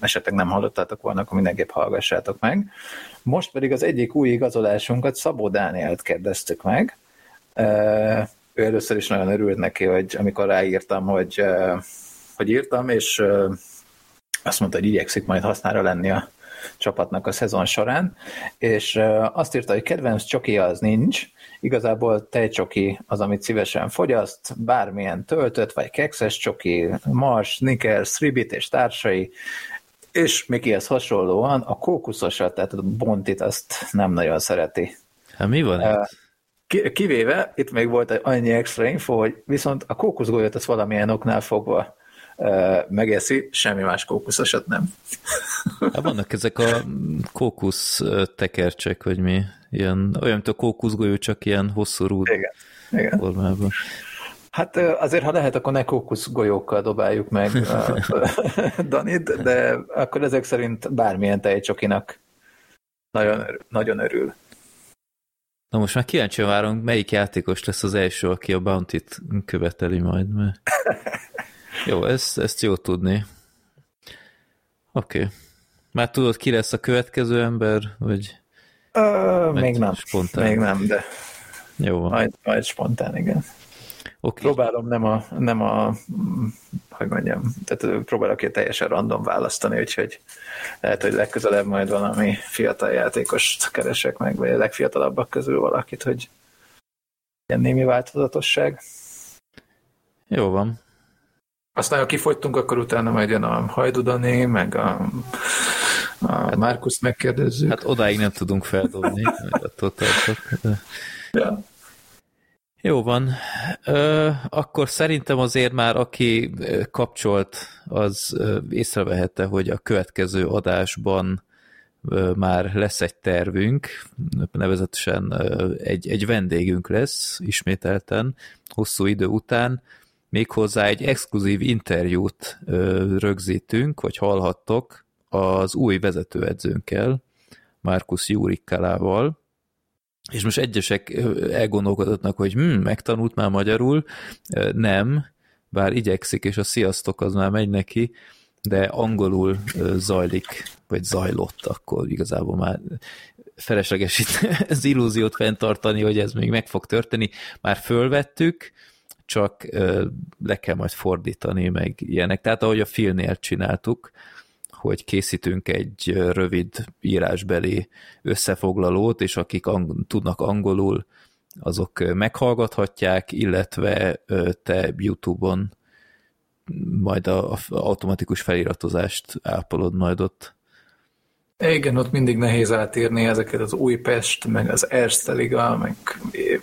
esetleg nem hallottátok volna, akkor mindenképp hallgassátok meg. Most pedig az egyik új igazolásunkat Szabó Dánielt kérdeztük meg. Ő először is nagyon örült neki, hogy amikor ráírtam, hogy, hogy írtam, és azt mondta, hogy igyekszik majd hasznára lenni a csapatnak a szezon során, és azt írta, hogy kedvenc csoki az nincs, igazából tejcsoki az, amit szívesen fogyaszt, bármilyen töltött, vagy kekszes csoki, mars, snickers, ribit és társai, és még ehhez hasonlóan a kókuszosat, tehát a bontit azt nem nagyon szereti. Hát mi van uh, Kivéve, itt még volt annyi extra info, hogy viszont a kókuszgolyót az valamilyen oknál fogva megeszi, semmi más kókuszosat nem. Hát vannak ezek a kókusz tekercsek, vagy mi? Ilyen, olyan, mint a kókuszgolyó, csak ilyen hosszú rúd igen, igen. formában. Hát azért, ha lehet, akkor ne kókuszgolyókkal dobáljuk meg Danit, de akkor ezek szerint bármilyen tejcsokinak nagyon, nagyon örül. Na most már kíváncsi várunk, melyik játékos lesz az első, aki a Bounty-t követeli majd, mert... Jó, ezt, ezt jó tudni. Oké. Okay. Már tudod, ki lesz a következő ember, vagy... Ö, még nem. Spontán? Még nem, de... Jó van. Majd, majd spontán, igen. Okay. Próbálom nem a, nem a, hogy mondjam, tehát próbálok egy teljesen random választani, úgyhogy lehet, hogy legközelebb majd valami fiatal játékost keresek meg, vagy a legfiatalabbak közül valakit, hogy ilyen némi változatosság. Jó van. Aztán, ha kifogytunk, akkor utána jön a Hajdudani, meg a, a hát, Márkusz megkérdezzük. Hát odáig nem tudunk feldobni, attól tartok. De... Ja. Jó van. Ö, akkor szerintem azért már aki kapcsolt, az észrevehette, hogy a következő adásban már lesz egy tervünk, nevezetesen egy, egy vendégünk lesz ismételten, hosszú idő után, méghozzá egy exkluzív interjút rögzítünk, hogy hallhattok az új vezetőedzőnkkel, Markus Jurikkalával, és most egyesek elgondolkodhatnak, hogy hm, megtanult már magyarul, nem, bár igyekszik, és a sziasztok az már megy neki, de angolul zajlik, vagy zajlott, akkor igazából már felesleges itt az illúziót fenntartani, hogy ez még meg fog történni. Már fölvettük, csak le kell majd fordítani, meg ilyenek. Tehát ahogy a filmnél csináltuk, hogy készítünk egy rövid írásbeli összefoglalót, és akik ang- tudnak angolul, azok meghallgathatják, illetve te YouTube-on majd a, a automatikus feliratozást ápolod majd ott. Igen, ott mindig nehéz átírni ezeket az Újpest, meg az Erste Liga, meg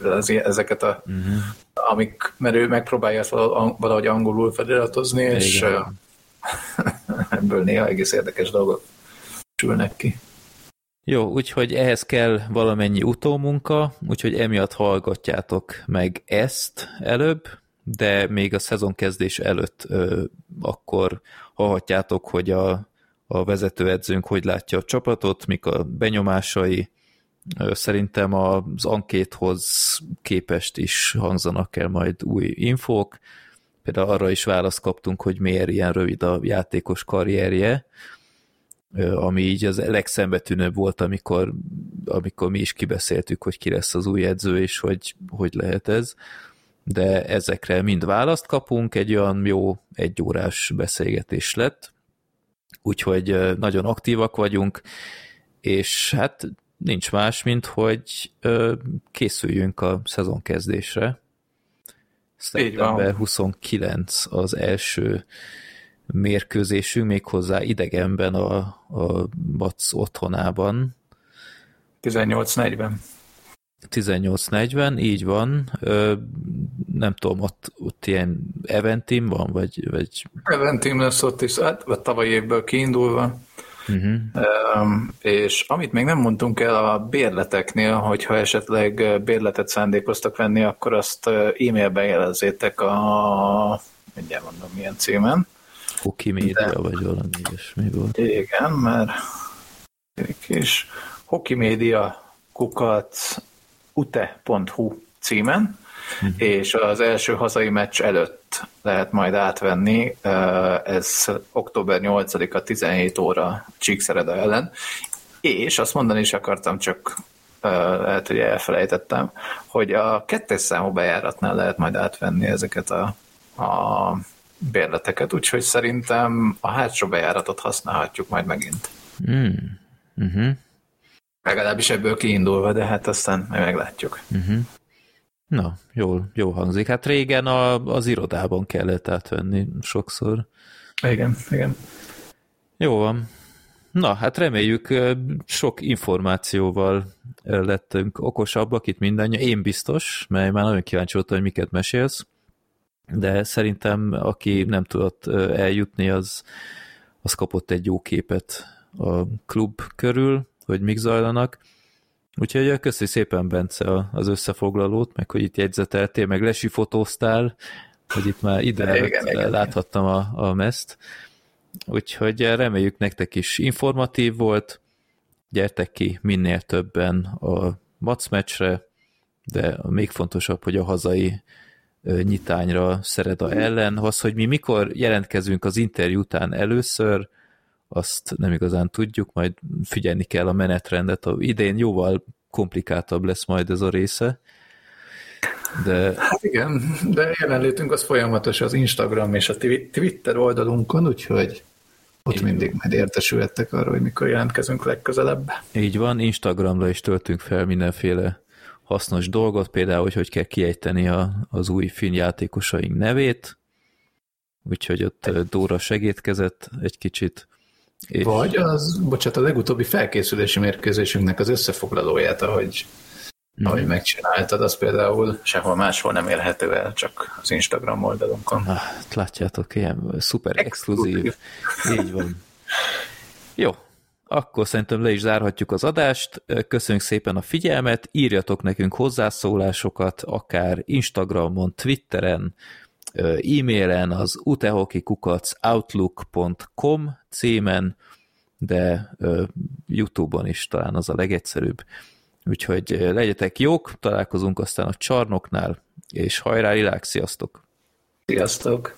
az, ezeket a, uh-huh. amik, mert ő megpróbálja ezt valahogy angolul feliratozni, Igen. és ebből néha egész érdekes dolgok sülnek ki. Jó, úgyhogy ehhez kell valamennyi utómunka, úgyhogy emiatt hallgatjátok meg ezt előbb, de még a szezon kezdés előtt ö, akkor hallhatjátok, hogy a, a vezetőedzőnk hogy látja a csapatot, mik a benyomásai, szerintem az ankéthoz képest is hangzanak el majd új infók, például arra is választ kaptunk, hogy miért ilyen rövid a játékos karrierje, ami így az legszembetűnőbb volt, amikor, amikor mi is kibeszéltük, hogy ki lesz az új edző, és hogy, hogy lehet ez. De ezekre mind választ kapunk, egy olyan jó egyórás beszélgetés lett, úgyhogy nagyon aktívak vagyunk, és hát nincs más, mint hogy készüljünk a szezonkezdésre. Szeptember 29 az első mérkőzésünk, méghozzá idegenben a, a Bac otthonában. 18.40. 18.40, így van. Ö, nem tudom, ott, ott ilyen eventim van, vagy... vagy... Eventim lesz ott is, hát vagy tavaly évből kiindulva. Uh-huh. És amit még nem mondtunk el a bérleteknél, hogyha esetleg bérletet szándékoztak venni, akkor azt e-mailben jelezzétek a, mindjárt mondom milyen címen. Hoki Média, De... vagy valami ilyesmi volt. Igen, mert és Hoki Média kukat ute.hu címen, uh-huh. és az első hazai meccs előtt lehet majd átvenni, ez október 8-a 17 óra Csíkszereda ellen, és azt mondani is akartam, csak lehet, hogy elfelejtettem, hogy a kettes számú bejáratnál lehet majd átvenni ezeket a, a bérleteket, úgyhogy szerintem a hátsó bejáratot használhatjuk majd megint. Mm. Uh-huh. Legalábbis ebből kiindulva, de hát aztán majd meglátjuk. Uh-huh. Na, jól, jó hangzik. Hát régen a, az irodában kellett átvenni sokszor. Igen, igen. Jó van. Na, hát reméljük sok információval lettünk okosabbak itt mindannyian. Én biztos, mert már nagyon kíváncsi voltam, hogy miket mesélsz, de szerintem aki nem tudott eljutni, az, az kapott egy jó képet a klub körül, hogy mik zajlanak. Úgyhogy köszi szépen, Bence, az összefoglalót, meg hogy itt jegyzeteltél, meg lesifotóztál, hogy itt már ide igen, igen, láthattam a, a meszt. Úgyhogy reméljük nektek is informatív volt, gyertek ki minél többen a Mac meccsre, de még fontosabb, hogy a hazai nyitányra Szereda ellen. Az, hogy mi mikor jelentkezünk az interjú után először, azt nem igazán tudjuk, majd figyelni kell a menetrendet. A idén jóval komplikáltabb lesz majd ez a része. De... Hát igen, de jelenlétünk az folyamatos az Instagram és a Twitter oldalunkon, úgyhogy ott Így mindig majd értesülhettek arról, hogy mikor jelentkezünk legközelebb. Így van, Instagramra is töltünk fel mindenféle hasznos dolgot, például, hogy hogy kell kiejteni a, az új filmjátékosaink nevét, úgyhogy ott Dóra segítkezett egy kicsit. És... Vagy az, bocsánat, a legutóbbi felkészülési mérkőzésünknek az összefoglalóját, ahogy, mm. ahogy megcsináltad, az például sehol máshol nem érhető el, csak az Instagram oldalunkon. Ah, látjátok, ilyen szuper exkluzív. Így van. Jó, akkor szerintem le is zárhatjuk az adást. Köszönjük szépen a figyelmet, írjatok nekünk hozzászólásokat, akár Instagramon, Twitteren, e-mailen az utehokikukac outlook.com címen, de Youtube-on is talán az a legegyszerűbb. Úgyhogy legyetek jók, találkozunk aztán a csarnoknál, és hajrá, Lilák, sziasztok! Sziasztok!